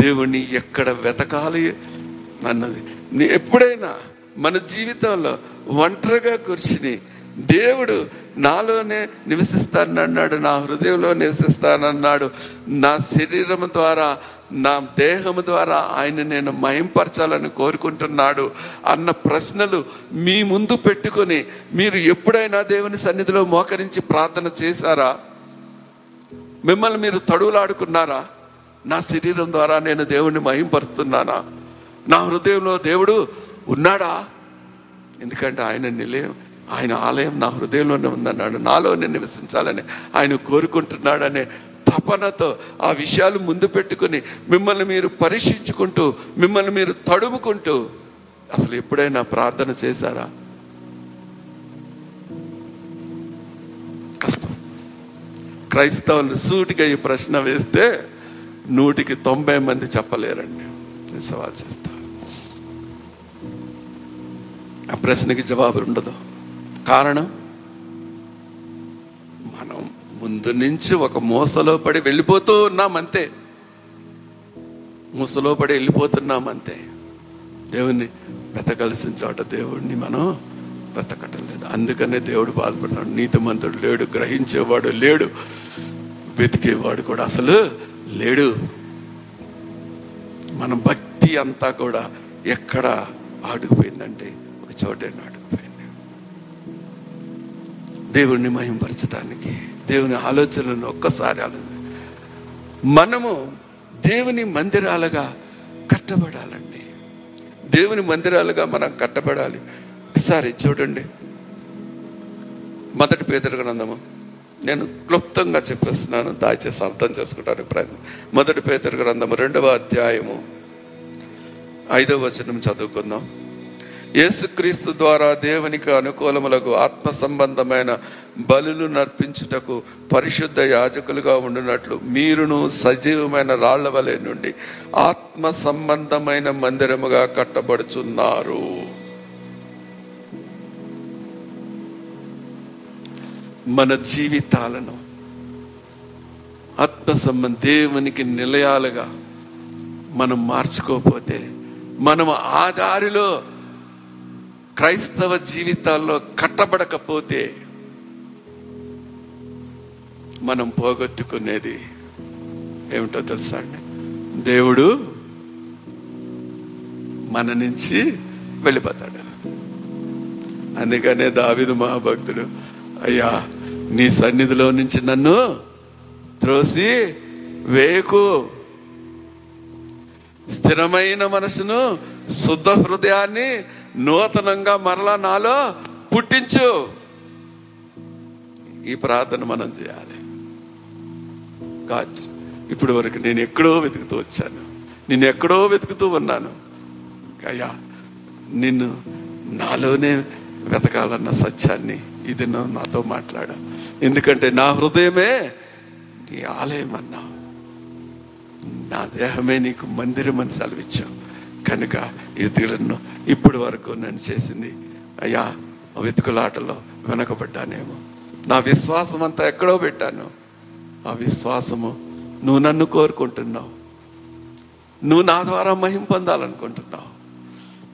దేవుణ్ణి ఎక్కడ వెతకాలి అన్నది. నీ ఎప్పుడైనా మన జీవితంలో ఒంటరిగా కూర్చుని దేవుడు నాలోనే నివసిస్తానన్నాడు నా హృదయంలో నివసిస్తానన్నాడు నా శరీరం ద్వారా నా దేహము ద్వారా ఆయన నేను మహింపరచాలని కోరుకుంటున్నాడు అన్న ప్రశ్నలు మీ ముందు పెట్టుకొని మీరు ఎప్పుడైనా దేవుని సన్నిధిలో మోకరించి ప్రార్థన చేశారా? మిమ్మల్ని మీరు తడువులాడుకున్నారా? నా శరీరం ద్వారా నేను దేవుణ్ణి మహింపరుస్తున్నానా? నా హృదయంలో దేవుడు ఉన్నాడా? ఎందుకంటే ఆయన నిలయం ఆయన ఆలయం నా హృదయంలోనే ఉందన్నాడు. నాలోనే నివసించాలని ఆయన కోరుకుంటున్నాడనే తపనతో ఆ విషయాలు ముందు పెట్టుకుని మిమ్మల్ని మీరు పరీక్షించుకుంటూ మిమ్మల్ని మీరు తడుముకుంటూ అసలు ఎప్పుడైనా ప్రార్థన చేశారా? కష్టం. క్రైస్తవులు సూటిగా ఈ ప్రశ్న వేస్తే నూటికి తొంభై మంది చెప్పలేరండి. నేను సవాల్ చేస్తా. ఆ ప్రశ్నకి జవాబు ఉండదు. కారణం? మనం ముందు నుంచి ఒక మూసలో పడి వెళ్ళిపోతూ ఉన్నాం అంతే. మూసలో పడి వెళ్ళిపోతున్నాం అంతే. దేవుణ్ణి వెతకలసిన చోట దేవుణ్ణి మనం వెతకటం లేదు. అందుకనే దేవుడు బాధపడతాడు. నీతిమంతుడు లేడు గ్రహించేవాడు లేడు వెతికేవాడు కూడా అసలు లేడు. మన భక్తి అంతా కూడా ఎక్కడ ఆడుకుపోయిందంటే ఒక చోటే ఆడుకుపోయింది దేవుణ్ణి మహింపరచడానికి దేవుని ఆలోచనలను ఒక్కసారి ఆలోచన. మనము దేవుని మందిరాలుగా కట్టబడాలండి. దేవుని మందిరాలుగా మనం కట్టబడాలి. ఒకసారి చూడండి. మొదటి పేదరు గ్రంథము. నేను క్లుప్తంగా చెప్పేస్తున్నాను దయచేసి అర్థం చేసుకుంటానికి ప్రయత్నం. మొదటి పేదరి గ్రంథము రెండవ అధ్యాయము ఐదవ వచనం చదువుకుందాం. యేసుక్రీస్తు ద్వారా దేవునికి అనుకూలములకు ఆత్మ సంబంధమైన బలులు నర్పించుటకు పరిశుద్ధ యాజకులుగా ఉండినట్లు మీరును సజీవమైన రాళ్ళ వలె నుండి ఆత్మ సంబంధమైన మందిరముగా కట్టబడుచున్నారు. మన జీవితాలను ఆత్మ సంబంధ దేవునికి నిలయాలుగా మనం మార్చుకోకపోతే మనం ఆ దారిలో క్రైస్తవ జీవితాల్లో కట్టబడకపోతే మనం పోగొట్టుకునేది ఏమిటో తెలుసా అండి? దేవుడు మన నుంచి వెళ్ళిపోతాడు. అందుకనే దావిదు మహాభక్తుడు అయ్యా నీ సన్నిధిలో నుంచి నన్ను త్రోసి వేకు. స్థిరమైన మనసును శుద్ధ హృదయాన్ని నూతనంగా మరలా నాలో పుట్టించు. ఈ ప్రార్థన మనం చేయాలి. గాడ్ ఇప్పుడు వరకు నేను ఎక్కడో వెతుకుతూ వచ్చాను. నేను ఎక్కడో వెతుకుతూ ఉన్నాను. అయ్యా నిన్ను నాలోనే వెతకాలన్న సత్యాన్ని ఇది నువ్వు నాతో మాట్లాడా. ఎందుకంటే నా హృదయమే నీ ఆలయం అన్నావు నా దేహమే నీకు మందిరం అని సెలవిచ్చావు. కనుక ఈ తీరును ఇప్పటి వరకు నన్ను చేసింది. అయ్యా వెతుకులాటలో వెనకబడ్డానేమో. నా విశ్వాసం అంతా ఎక్కడో పెట్టాను. ఆ విశ్వాసము నువ్వు నన్ను కోరుకుంటున్నావు. నువ్వు నా ద్వారా మహిమ పొందాలనుకుంటున్నావు.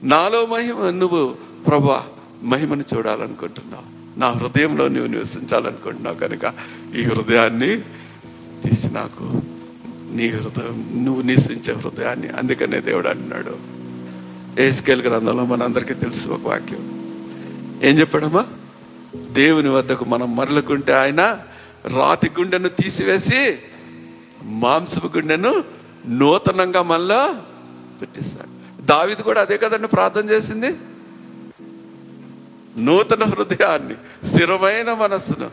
నాలో మహిమ నువ్వు ప్రభా మహిమను చూడాలనుకుంటున్నావు. నా హృదయంలో నువ్వు నివసించాలనుకుంటున్నావు కనుక ఈ హృదయాన్ని తీసి నాకు. నీ హృదయం నువ్వు నివసించే హృదయాన్ని అందుకనే దేవుడు అంటున్నాడు. ఏసుకేల్ గ్రంథంలో మనందరికీ తెలుసు ఒక వాక్యం. ఏం చెప్పాడమ్మా? దేవుని వద్దకు మనం మరలుకుంటే ఆయన రాతి గుండెను తీసివేసి మాంసపు గుండెను నూతనంగా మనలో పెట్టిస్తాడు దావిది కూడా అదే కదండి ప్రార్థన చేసింది? నూతన హృదయాన్ని స్థిరమైన మనస్సును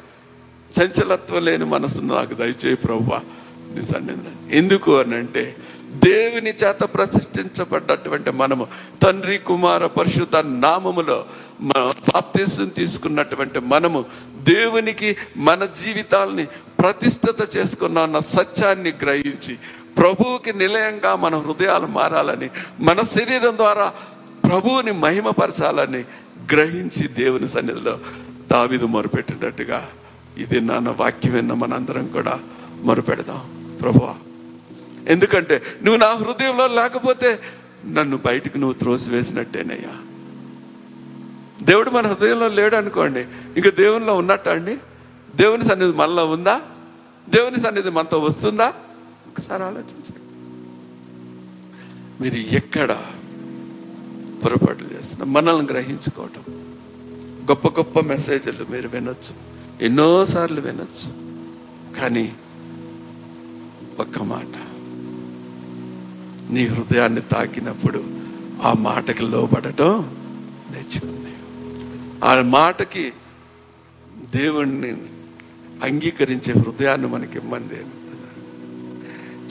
చంచలత్వం లేని మనస్సును నాకు దయచేయి ప్రభా నీ సన్నిధిని ఎందుకు అని అంటే దేవుని చేత ప్రతిష్ఠించబడ్డటువంటి మనము తండ్రి కుమార పరిశుద్ధ నామములో బాప్తీసం తీసుకున్నటువంటి మనము దేవునికి మన జీవితాల్ని ప్రతిష్ఠిత చేసుకున్న సత్యాన్ని గ్రహించి ప్రభువుకి నిలయంగా మన హృదయాలు మారాలని మన శరీరం ద్వారా ప్రభువుని మహిమపరచాలని గ్రహించి దేవుని సన్నిధిలో దావిదు మొరుపెట్టినట్టుగా ఇది నాన్న వాక్యం విన్న మనందరం కూడా మొరుపెడదాం. ప్రభువా ఎందుకంటే నువ్వు నా హృదయంలో లేకపోతే నన్ను బయటకు నువ్వు త్రోసివేసినట్టేనయ్యా. దేవుడు మన హృదయంలో లేడు అనుకోండి ఇంకా దేవునిలో ఉన్నట్ట అండి? దేవుని సన్నిధి మనలో ఉందా? దేవుని సన్నిధి మనతో వస్తుందా? ఒకసారి ఆలోచించండి. మీరు ఎక్కడ పొరపాట్లు చేస్తున్నా. మనల్ని గ్రహించుకోవటం. గొప్ప గొప్ప మెసేజ్లు మీరు వినొచ్చు. ఎన్నోసార్లు వినొచ్చు. కానీ ఒక్క మాట. నీ హృదయాన్ని తాకినప్పుడు ఆ మాటకి లోబడటం నేర్చుకుంది. ఆ మాటకి దేవుణ్ణి అంగీకరించే హృదయాన్ని మనకి ఇమ్మంది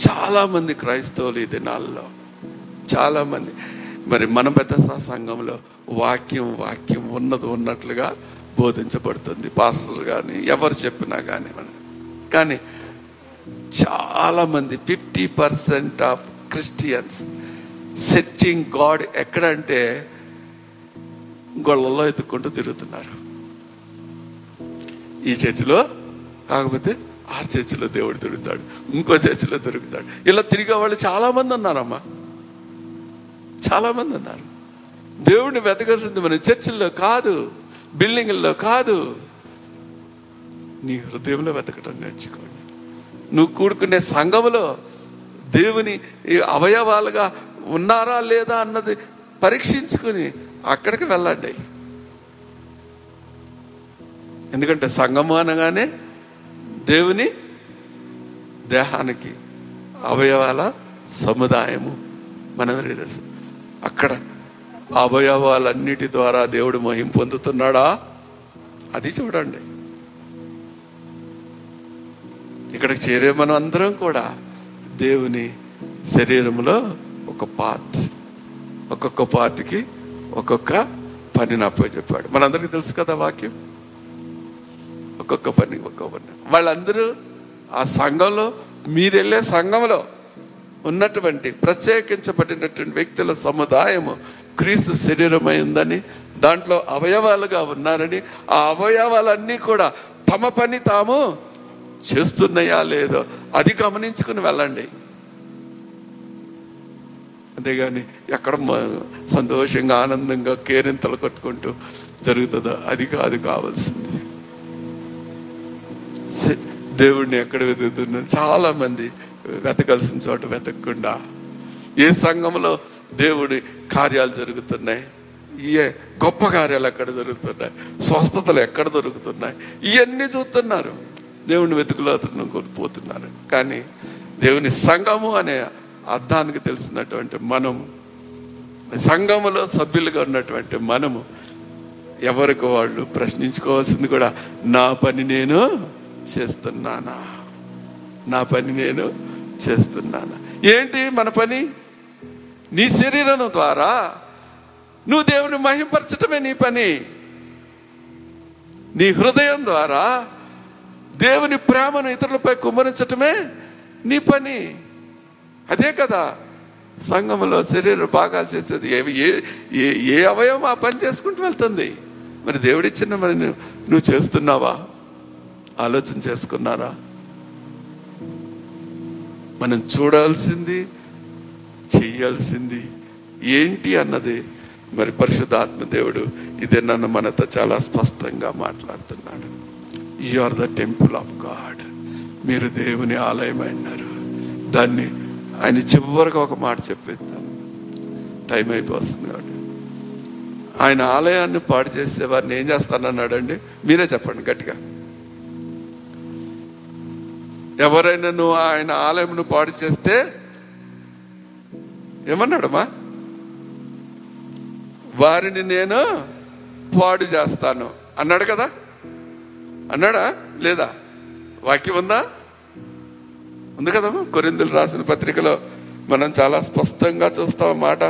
చాలామంది క్రైస్తవులు ఈ దినాల్లో చాలామంది మరి మన పెద్ద సంఘంలో వాక్యం వాక్యం ఉన్నది ఉన్నట్లుగా బోధించబడుతుంది. పాస్టర్ కానీ ఎవరు చెప్పినా కానీ మనం. కానీ చాలామంది fifty percent of Christians searching God ఎక్కడంటే గొళ్ళలో ఎత్తుక్కుంటూ తిరుగుతున్నారు. ఈ చర్చిలో కాకపోతే ఆ చర్చిలో దేవుడు దొరుకుతాడు ఇంకో చర్చిలో దొరుకుతాడు ఇలా తిరిగే వాళ్ళు చాలామంది ఉన్నారమ్మా. చాలామంది ఉన్నారు. దేవుడిని వెతకాల్సింది మన చర్చిల్లో కాదు బిల్డింగుల్లో కాదు. నీ హృదయంలో వెతకటం నేర్చుకోండి. నువ్వు కూడుకునే సంఘములో దేవుని ఈ అవయవాలుగా ఉన్నారా లేదా అన్నది పరీక్షించుకుని అక్కడికి వెళ్ళండి. ఎందుకంటే సంఘము అనగానే దేవుని దేహానికి అవయవాల సముదాయము. మనందరికీ తెలుసు. అక్కడ అవయవాలన్నిటి ద్వారా దేవుడు మహిం పొందుతున్నాడా? అది చూడండి. ఇక్కడికి చేరే మనం అందరం కూడా దేవుని శరీరంలో ఒక పార్ట్ ఒక్కొక్క పార్ట్కి ఒక్కొక్క పనిని అప్ప చెప్పాడు. మనందరికీ తెలుసు కదా వాక్యం? ఒక్కొక్క పని ఒక్కొక్క పని. వాళ్ళందరూ ఆ సంఘంలో మీరు వెళ్ళే సంఘంలో ఉన్నటువంటి ప్రత్యేకించబడినటువంటి వ్యక్తుల సముదాయము క్రీస్తు శరీరమై ఉందని దాంట్లో అవయవాలుగా ఉన్నారని ఆ అవయవాలన్నీ కూడా తమ పని తాము చేస్తున్నాయా లేదో అది గమనించుకుని వెళ్ళండి. అంతేగాని ఎక్కడ సంతోషంగా ఆనందంగా కేరింతలు కట్టుకుంటూ జరుగుతుందో అది కాదు కావాల్సింది. సే- దేవుడిని ఎక్కడ వెతుకుతున్నారు చాలా మంది వెతకాల్సిన చోట వెతకకుండా ఏ సంఘంలో దేవుడి కార్యాలు జరుగుతున్నాయి? ఏ గొప్ప కార్యాలు ఎక్కడ జరుగుతున్నాయి? స్వస్థతలు ఎక్కడ దొరుకుతున్నాయి? ఇవన్నీ చూస్తున్నారు. దేవుని వెతుకులాతను కోల్పోతున్నారు. కానీ దేవుని సంఘము అనే అర్థానికి తెలిసినటువంటి మనము సంఘములో సభ్యులుగా ఉన్నటువంటి మనము ఎవరికి వాళ్ళు ప్రశ్నించుకోవాల్సింది కూడా నా పని నేను చేస్తున్నానా? నా పని నేను చేస్తున్నానా. ఏంటి మన పని? నీ శరీరం ద్వారా నువ్వు దేవుని మహింపరచటమే నీ పని. నీ హృదయం ద్వారా దేవుని ప్రేమను ఇతరులపై కుమ్మరించటమే నీ పని. అదే కదా సంఘంలో శరీర భాగాలు చేసేది. ఏవి ఏ ఏ ఏ అవయవం ఆ పని చేసుకుంటూ వెళ్తుంది? మరి దేవుడిచ్చిన మరి నువ్వు చేస్తున్నావా? ఆలోచన చేసుకున్నారా? మనం చూడాల్సింది చేయాల్సింది ఏంటి అన్నది. మరి పరిశుద్ధాత్మ దేవుడు ఇదే నన్ను మనతో చాలా స్పష్టంగా మాట్లాడుతున్నాడు. You are the temple of God మీరు దేవుని ఆలయం అన్నారు దాన్ని ఆయన చివరిగా ఒక మాట చెప్పేద్దాం. టైం అయిపోతుంది కాబట్టి. ఆయన ఆలయాన్ని పాడు చేసే వారిని ఏం చేస్తానన్నాడండి? మీరే చెప్పండి గట్టిగా. ఎవరైనా నువ్వు ఆయన ఆలయంను పాడు చేస్తే ఏమన్నాడమ్మా? వారిని నేను పాడు చేస్తాను. అన్నాడు కదా? అన్నాడా? లేదా? వాక్యం ఉందా? ఉంది కదమ్మా కొరిందులు రాసిన పత్రికలో మనం చాలా స్పష్టంగా చూస్తాం మాట.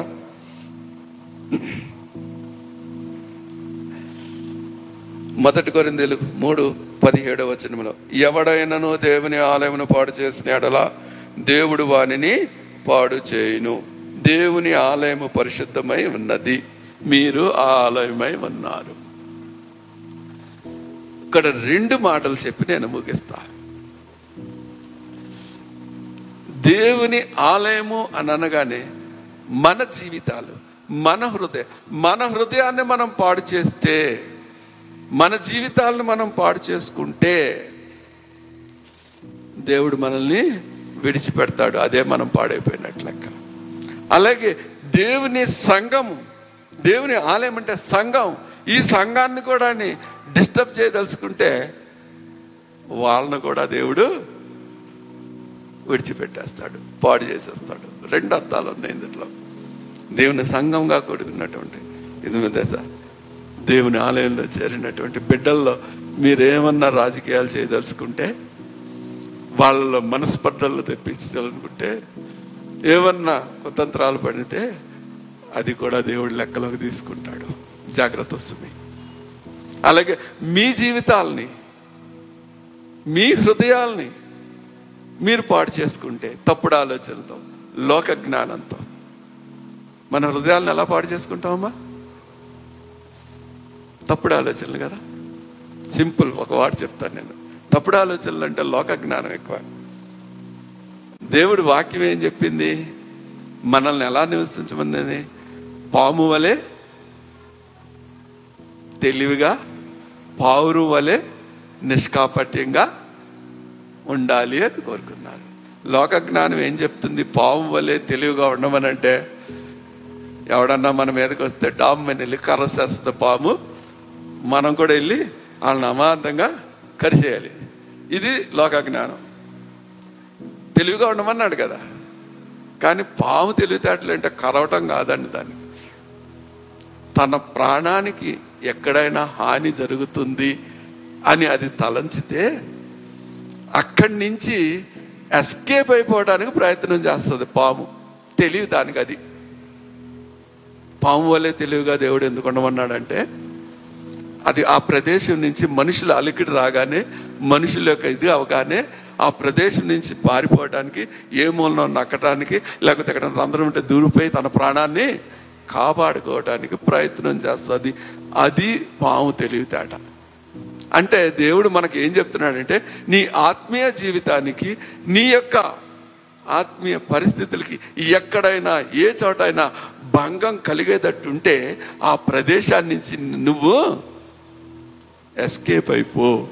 మొదటి కొరిందీలు మూడు పదిహేడవ వచనంలో ఎవడైనను దేవుని ఆలయమును పాడు చేసిన ఎడల దేవుడు వానిని పాడు చేయును. దేవుని ఆలయము పరిశుద్ధమై ఉన్నది. మీరు ఆ ఆలయమై ఉన్నారు. ఇక్కడ రెండు మాటలు చెప్పి నేను ముగిస్తా. దేవుని ఆలయము అని అనగానే మన జీవితాలు మన హృదయ మన హృదయాన్ని మనం పాడు చేస్తే మన జీవితాలను మనం పాడు చేసుకుంటే దేవుడు మనల్ని విడిచిపెడతాడు. అదే మనం పాడైపోయినట్లు లెక్క. అలాగే దేవుని సంఘం దేవుని ఆలయం అంటే సంఘం. ఈ సంఘాన్ని కూడా డిస్టర్బ్ చేయదలుచుకుంటే వాళ్ళను కూడా దేవుడు విడిచిపెట్టేస్తాడు పాడు చేసేస్తాడు. రెండు అర్థాలు ఉన్నాయి ఇందులో. దేవుని సంఘంగా కూడుకున్నటువంటి. ఇది మీద దేవుని ఆలయంలో చేరినటువంటి బిడ్డల్లో మీరేమన్నా రాజకీయాలు చేయదలుచుకుంటే వాళ్ళ మనస్పర్ధలు తెప్పించాలనుకుంటే ఏమన్నా కుతంత్రాలు పడితే అది కూడా దేవుడు లెక్కలోకి తీసుకుంటాడు. జాగ్రత్త వస్తుంది. అలాగే మీ జీవితాల్ని మీ హృదయాల్ని మీరు పాడు చేసుకుంటే తప్పుడు ఆలోచనతో లోక జ్ఞానంతో మన హృదయాలను ఎలా పాడు చేసుకుంటామమ్మా? తప్పుడు ఆలోచనలు కదా? సింపుల్ ఒక వాడు చెప్తాను నేను. తప్పుడు ఆలోచనలు అంటే లోక జ్ఞానం ఎక్కువ. దేవుడి వాక్యం ఏం చెప్పింది? మనల్ని ఎలా నివసించమంది? పాము వలె తెలివిగా పావురు వలె నిష్కాపట్యంగా ఉండాలి అని కోరుకున్నారు. లోక జ్ఞానం ఏం చెప్తుంది? పాము వలె తెలివిగా ఉండమనంటే ఎవడన్నా మన మీదకి వస్తే డామ్ అని వెళ్ళి కర్రసేస్తుంది పాము. మనం కూడా వెళ్ళి వాళ్ళని అమాంతంగా కరిచేయాలి. ఇది లోక జ్ఞానం. తెలివిగా ఉండమన్నాడు కదా. కానీ పాము తెలివితేటలు అంటే కరవటం కాదండి దాన్ని. తన ప్రాణానికి ఎక్కడైనా హాని జరుగుతుంది అని అది తలంచితే అక్కడి నుంచి ఎస్కేప్ అయిపోవడానికి ప్రయత్నం చేస్తుంది పాము. తెలివి దానికి అది పాము వల్లే తెలివిగా దేవుడు ఎందుకు ఉండమన్నాడంటే అది ఆ ప్రదేశం నుంచి మనుషుల అలికిడి రాగానే మనుషుల యొక్క ఇది అవగానే ఆ ప్రదేశం నుంచి పారిపోవడానికి ఏ మూలనో నక్కటానికి లేకపోతే ఎక్కడ రంధ్రం ఉంటే దూరిపోయి తన ప్రాణాన్ని కాపాడుకోవటానికి ప్రయత్నం చేస్తుంది. అది పాము తెలివితేట. అంటే దేవుడు మనకి ఏం చెప్తున్నాడంటే నీ ఆత్మీయ జీవితానికి నీ యొక్క ఆత్మీయ పరిస్థితులకి ఎక్కడైనా ఏ చోటైనా భంగం కలిగేటట్టుంటే ఆ ప్రదేశాన్ని నుంచి నువ్వు ఎస్కేప్ అయిపో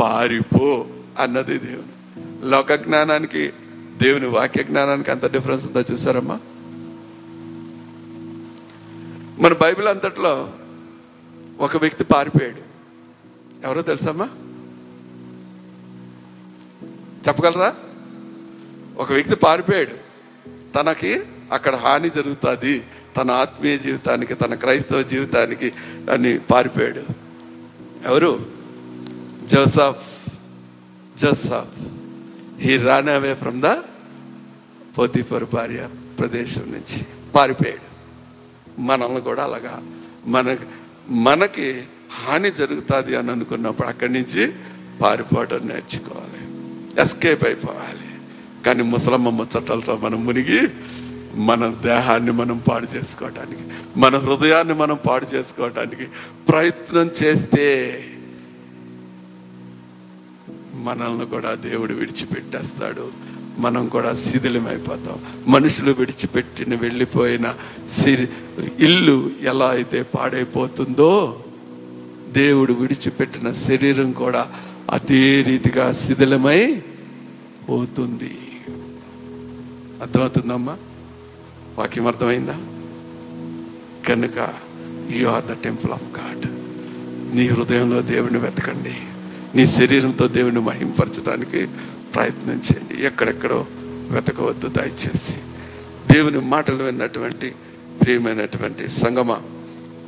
పారిపో అన్నది దేవుని లోక జ్ఞానానికి దేవుని వాక్య జ్ఞానానికి అంత డిఫరెన్స్ ఉందో చూసారమ్మా? మన బైబిల్ అంతట్లో ఒక వ్యక్తి పారిపోయాడు. ఎవరో తెలుసమ్మా? చెప్పగలరా? ఒక వ్యక్తి పారిపోయాడు. తనకి అక్కడ హాని జరుగుతుంది. తన ఆత్మీయ జీవితానికి తన క్రైస్తవ జీవితానికి అని పారిపోయాడు. ఎవరు? Joseph. Joseph. He ran away from the Potiphar భార్య ప్రదేశం నుంచి. పారిపోయాడు. మనల్ని కూడా అలాగా మన మనకి హాని జరుగుతుంది అని అనుకున్నప్పుడు అక్కడి నుంచి పారిపోవడం నేర్చుకోవాలి. ఎస్కేప్ అయిపోవాలి. కానీ ముసలమ్మ ముచ్చటలతో మనం మునిగి మన దేహాన్ని మనం పాడు చేసుకోవటానికి మన హృదయాన్ని మనం పాడు చేసుకోవటానికి ప్రయత్నం చేస్తే మనల్ని కూడా దేవుడు విడిచిపెట్టేస్తాడు. మనం కూడా శిథిలమైపోతాం. మనుషులు విడిచిపెట్టిన వెళ్ళిపోయిన సిరి ఇల్లు ఎలా అయితే పాడైపోతుందో దేవుడు విడిచిపెట్టిన శరీరం కూడా అదే రీతిగా శిథిలమై పోతుంది. అర్థమవుతుందమ్మా? వాక్యం అర్థమైందా? కనుక you are the temple of God నీ హృదయంలో దేవుని వెతకండి. నీ శరీరంతో దేవుని మహింపరచడానికి ప్రయత్నం చేయండి. ఎక్కడెక్కడో వెతకవద్దు దయచేసి. దేవుని మాటలు విన్నటువంటి ప్రియమైనటువంటి సంగమ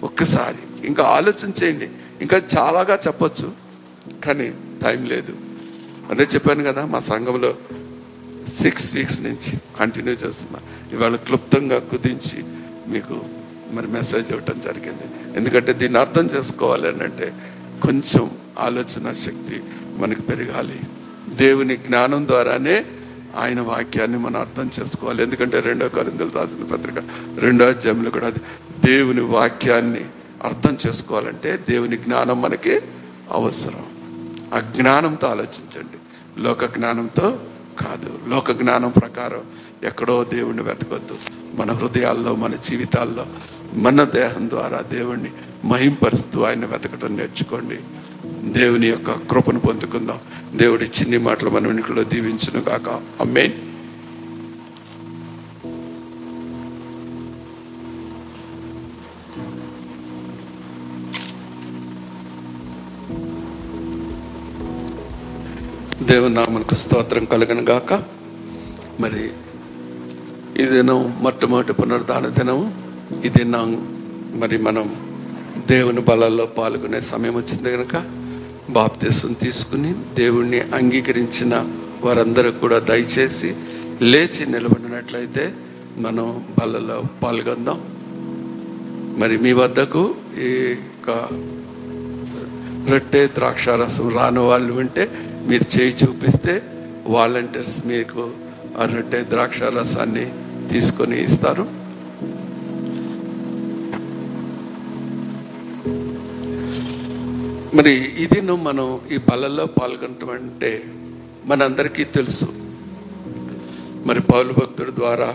ఒక్కసారి ఇంకా ఆలోచన చేయండి. ఇంకా చాలాగా చెప్పొచ్చు కానీ టైం లేదు. అదే చెప్పాను కదా మా సంఘంలో సిక్స్ వీక్స్ నుంచి కంటిన్యూ చేస్తున్నా. ఇవాళ క్లుప్తంగా కుదించి మీకు మరి మెసేజ్ ఇవ్వటం జరిగింది. ఎందుకంటే దీన్ని అర్థం చేసుకోవాలి అంటే కొంచెం ఆలోచన శక్తి మనకు పెరగాలి. దేవుని జ్ఞానం ద్వారానే ఆయన వాక్యాన్ని మనం అర్థం చేసుకోవాలి. ఎందుకంటే రెండో కరిందులు రాసిన పత్రిక రెండో అధ్యాయంలో కూడా అది దేవుని వాక్యాన్ని అర్థం చేసుకోవాలంటే దేవుని జ్ఞానం మనకి అవసరం. ఆ జ్ఞానంతో ఆలోచించండి. లోక జ్ఞానంతో కాదు. లోక జ్ఞానం ప్రకారం ఎక్కడో దేవుణ్ణి వెతకొద్దు. మన హృదయాల్లో మన జీవితాల్లో మన దేహం ద్వారా దేవుణ్ణి మహింపరుస్తూ ఆయన వెతకటం నేర్చుకోండి. దేవుని యొక్క కృపను పొందుకుందాం. దేవుడి చిన్ని మాటలు మన వెనుకలో దీవించును కాక అమ్మేన్ దేవుని నామనకు స్తోత్రం కలగను గాక. మరి ఈ దినం మొట్టమొదటి పునరుద్ధాన దినం ఈ దినం మరి మనం దేవుని బలాల్లో పాల్గొనే సమయం వచ్చింది కనుక బాప్తీసం తీసుకుని దేవుణ్ణి అంగీకరించిన వారందరూ కూడా దయచేసి లేచి నిలబడినట్లయితే మనం బలలో పాల్గొందాం. మరి మీ వద్దకు ఈ యొక్క రొట్టె ద్రాక్షారసం రాని వాళ్ళు ఉంటే మీరు చేయి చూపిస్తే వాలంటీర్స్ మీకు ఆ రొట్టె ద్రాక్షారసాన్ని తీసుకొని ఇస్తారు. మరి ఇది మనం ఈ బలలో పాల్గొనటం అంటే మనందరికీ తెలుసు. మరి పౌలు భక్తుడి ద్వారా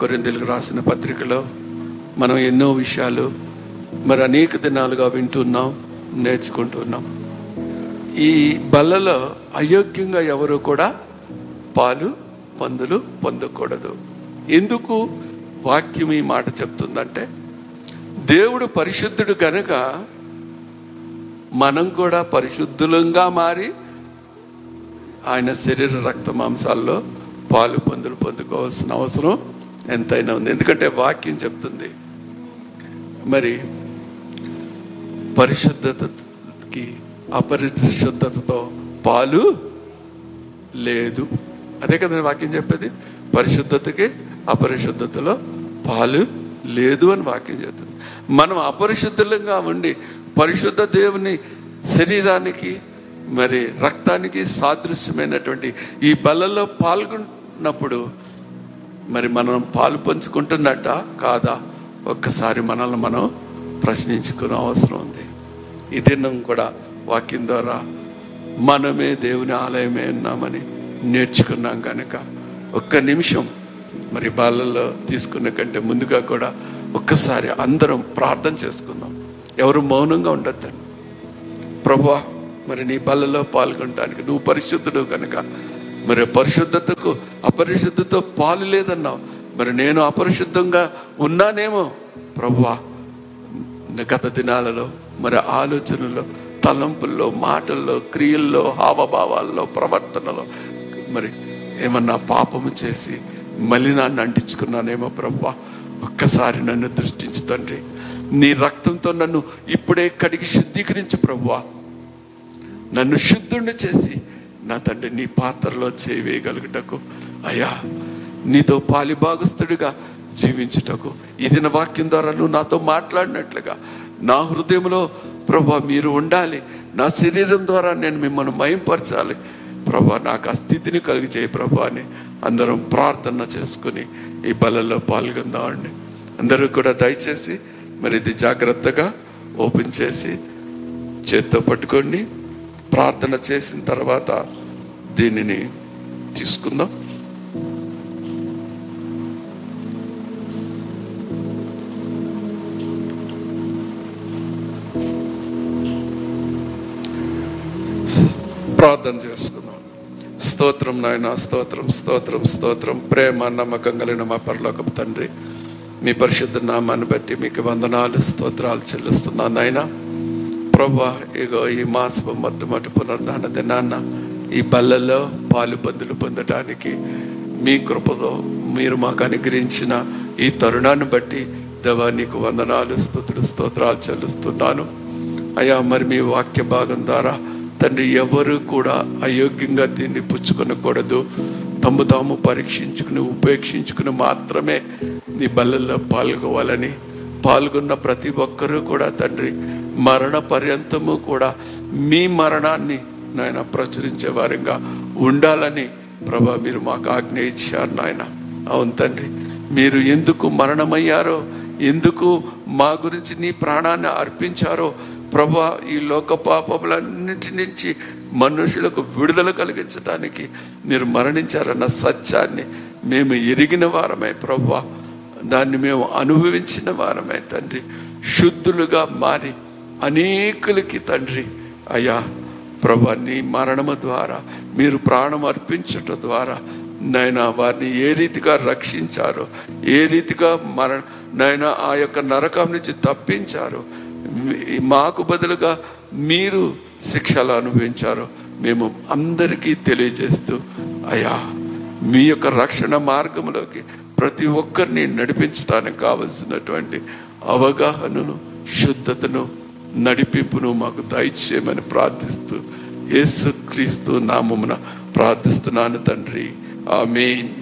కొరిందెలకు రాసిన పత్రికలో మనం ఎన్నో విషయాలు మరి అనేక దినాలుగా వింటున్నాం నేర్చుకుంటున్నాం. ఈ బల్లలో అయోగ్యంగా ఎవరు కూడా పాలు పందులు పొందకూడదు. ఎందుకు వాక్యం ఈ మాట చెప్తుందంటే దేవుడు పరిశుద్ధుడు గనుక మనం కూడా పరిశుద్ధులంగా మారి ఆయన శరీర రక్త మాంసాల్లో పాలు పందులు పొందుకోవాల్సిన అవసరం ఎంతైనా ఉంది. ఎందుకంటే వాక్యం చెప్తుంది మరి పరిశుద్ధతకి అపరిశుద్ధతతో పాలు లేదు. అదే కదా వాక్యం చెప్పేది? పరిశుద్ధతకి అపరిశుద్ధతలో పాలు లేదు అని వాక్యం చెప్తుంది. మనం అపరిశుద్ధులంగా ఉండి పరిశుద్ధ దేవుని శరీరానికి మరి రక్తానికి సాదృశ్యమైనటువంటి ఈ బలలో పాల్గొన్నప్పుడు మరి మనం పాలు పంచుకుంటున్నట్ట కాదా? ఒక్కసారి మనల్ని మనం ప్రశ్నించుకునే అవసరం ఉంది. ఈ దినం కూడా వాక్యం ద్వారా మనమే దేవుని ఆలయమే ఉన్నామని నేర్చుకున్నాం కనుక ఒక్క నిమిషం మరి బాలలో తీసుకున్న కంటే ముందుగా కూడా ఒక్కసారి అందరం ప్రార్థన చేసుకుందాం. ఎవరు మౌనంగా ఉండొద్దండి. ప్రభా మరి నీ బలలో పాల్గొనడానికి నువ్వు పరిశుద్ధుడు కనుక మరి పరిశుద్ధతకు అపరిశుద్ధతో పాలు లేదన్నావు. మరి నేను అపరిశుద్ధంగా ఉన్నానేమో. ప్రభా గత దినాలలో మరి ఆలోచనలో తలంపుల్లో మాటల్లో క్రియల్లో హావభావాల్లో ప్రవర్తనలో మరి ఏమన్నా పాపము చేసి మలినాన్ని అంటించుకున్నానేమో ప్రభువా ఒక్కసారి నన్ను దృష్టించు తండ్రి. నీ రక్తంతో నన్ను ఇప్పుడే కడిగి శుద్ధీకరించు ప్రభువా నన్ను శుద్ధుణ్ణి చేసి నా తండ్రి నీ పాత్రలో చేయవేయగలుగుటకు అయ్యా నీతో పాలిభాగస్తుడిగా జీవించుటకు ఇది నా వాక్యం ద్వారా నువ్వు నాతో మాట్లాడినట్లుగా నా హృదయంలో ప్రభా మీరు ఉండాలి. నా శరీరం ద్వారా నేను మిమ్మల్ని మయంపరచాలి. ప్రభా నాకు ఆ స్థితిని కలిగి చేయి ప్రభా అని అందరం ప్రార్థన చేసుకుని ఈ బలలో పాల్గొందామండి అందరూ కూడా దయచేసి మరి ఇది జాగ్రత్తగా ఓపెన్ చేసి చేత్తో పట్టుకోండి. ప్రార్థన చేసిన తర్వాత దీనిని తీసుకుందాం. ప్రార్థన చేసుకుందాం. స్తోత్రం నాయన స్తోత్రం స్తోత్రం స్తోత్రం. ప్రేమ నమ్మకం కలిగిన మా పరలోకపు తండ్రి మీ పరిశుద్ధ నామాన్ని బట్టి మీకు వందనాలు స్తోత్రాలు చెల్లిస్తున్నాను నాయన. ప్రభా ఇగో ఈ మాసపు మొట్టమొదటి పునర్ధాన దినాన్న ఈ బల్లలో పాలు పందులు పొందటానికి మీ కృపతో మీరు మాకు అనుగ్రహించిన ఈ తరుణాన్ని బట్టి దేవా నీకు వందనాలు స్థుతులు స్తోత్రాలు చెల్లిస్తున్నాను. అయ్యా మరి మీ వాక్య భాగం ద్వారా తండ్రి ఎవరు కూడా అయోగ్యంగా దీన్ని పుచ్చుకొనకూడదు. తమ్ము తాము పరీక్షించుకుని ఉపేక్షించుకుని మాత్రమే నీ బల్లల్లో పాల్గొవాలని పాల్గొన్న ప్రతి ఒక్కరూ కూడా తండ్రి మరణ పర్యంతము కూడా మీ మరణాన్ని నాయన ప్రచురించే వారంగా ఉండాలని ప్రభా మీరు మాకు ఆజ్ఞ ఇచ్చారు నాయన. అవును తండ్రి మీరు ఎందుకు మరణమయ్యారో ఎందుకు మా గురించి నీ ప్రాణాన్ని అర్పించారో ప్రభా ఈ లోక పాపములన్నిటి నుంచి మనుషులకు విడుదల కలిగించడానికి మీరు మరణించారన్న సత్యాన్ని మేము ఎరిగిన వారమే ప్రభా. దాన్ని మేము అనుభవించిన వారమే తండ్రి. శుద్ధులుగా మారి అనేకులకి తండ్రి. అయ్యా ప్రభా నీ మరణము ద్వారా మీరు ప్రాణం అర్పించటం ద్వారా నాయన వారిని ఏ రీతిగా రక్షించారు ఏ రీతిగా మరణ నాయన ఆ యొక్క నరకం నుంచి తప్పించారు మాకు బదులుగా మీరు శిక్షలు అనుభవించారో. మేము అందరికీ తెలియజేస్తూ అయ్యా మీ యొక్క రక్షణ మార్గంలోకి ప్రతి ఒక్కరిని నడిపించడానికి కావలసినటువంటి అవగాహనను శుద్ధతను నడిపింపును మాకు దయచేయమని ప్రార్థిస్తూ యేసుక్రీస్తు నామమున ప్రార్థిస్తున్నాను తండ్రి. ఆమెన్.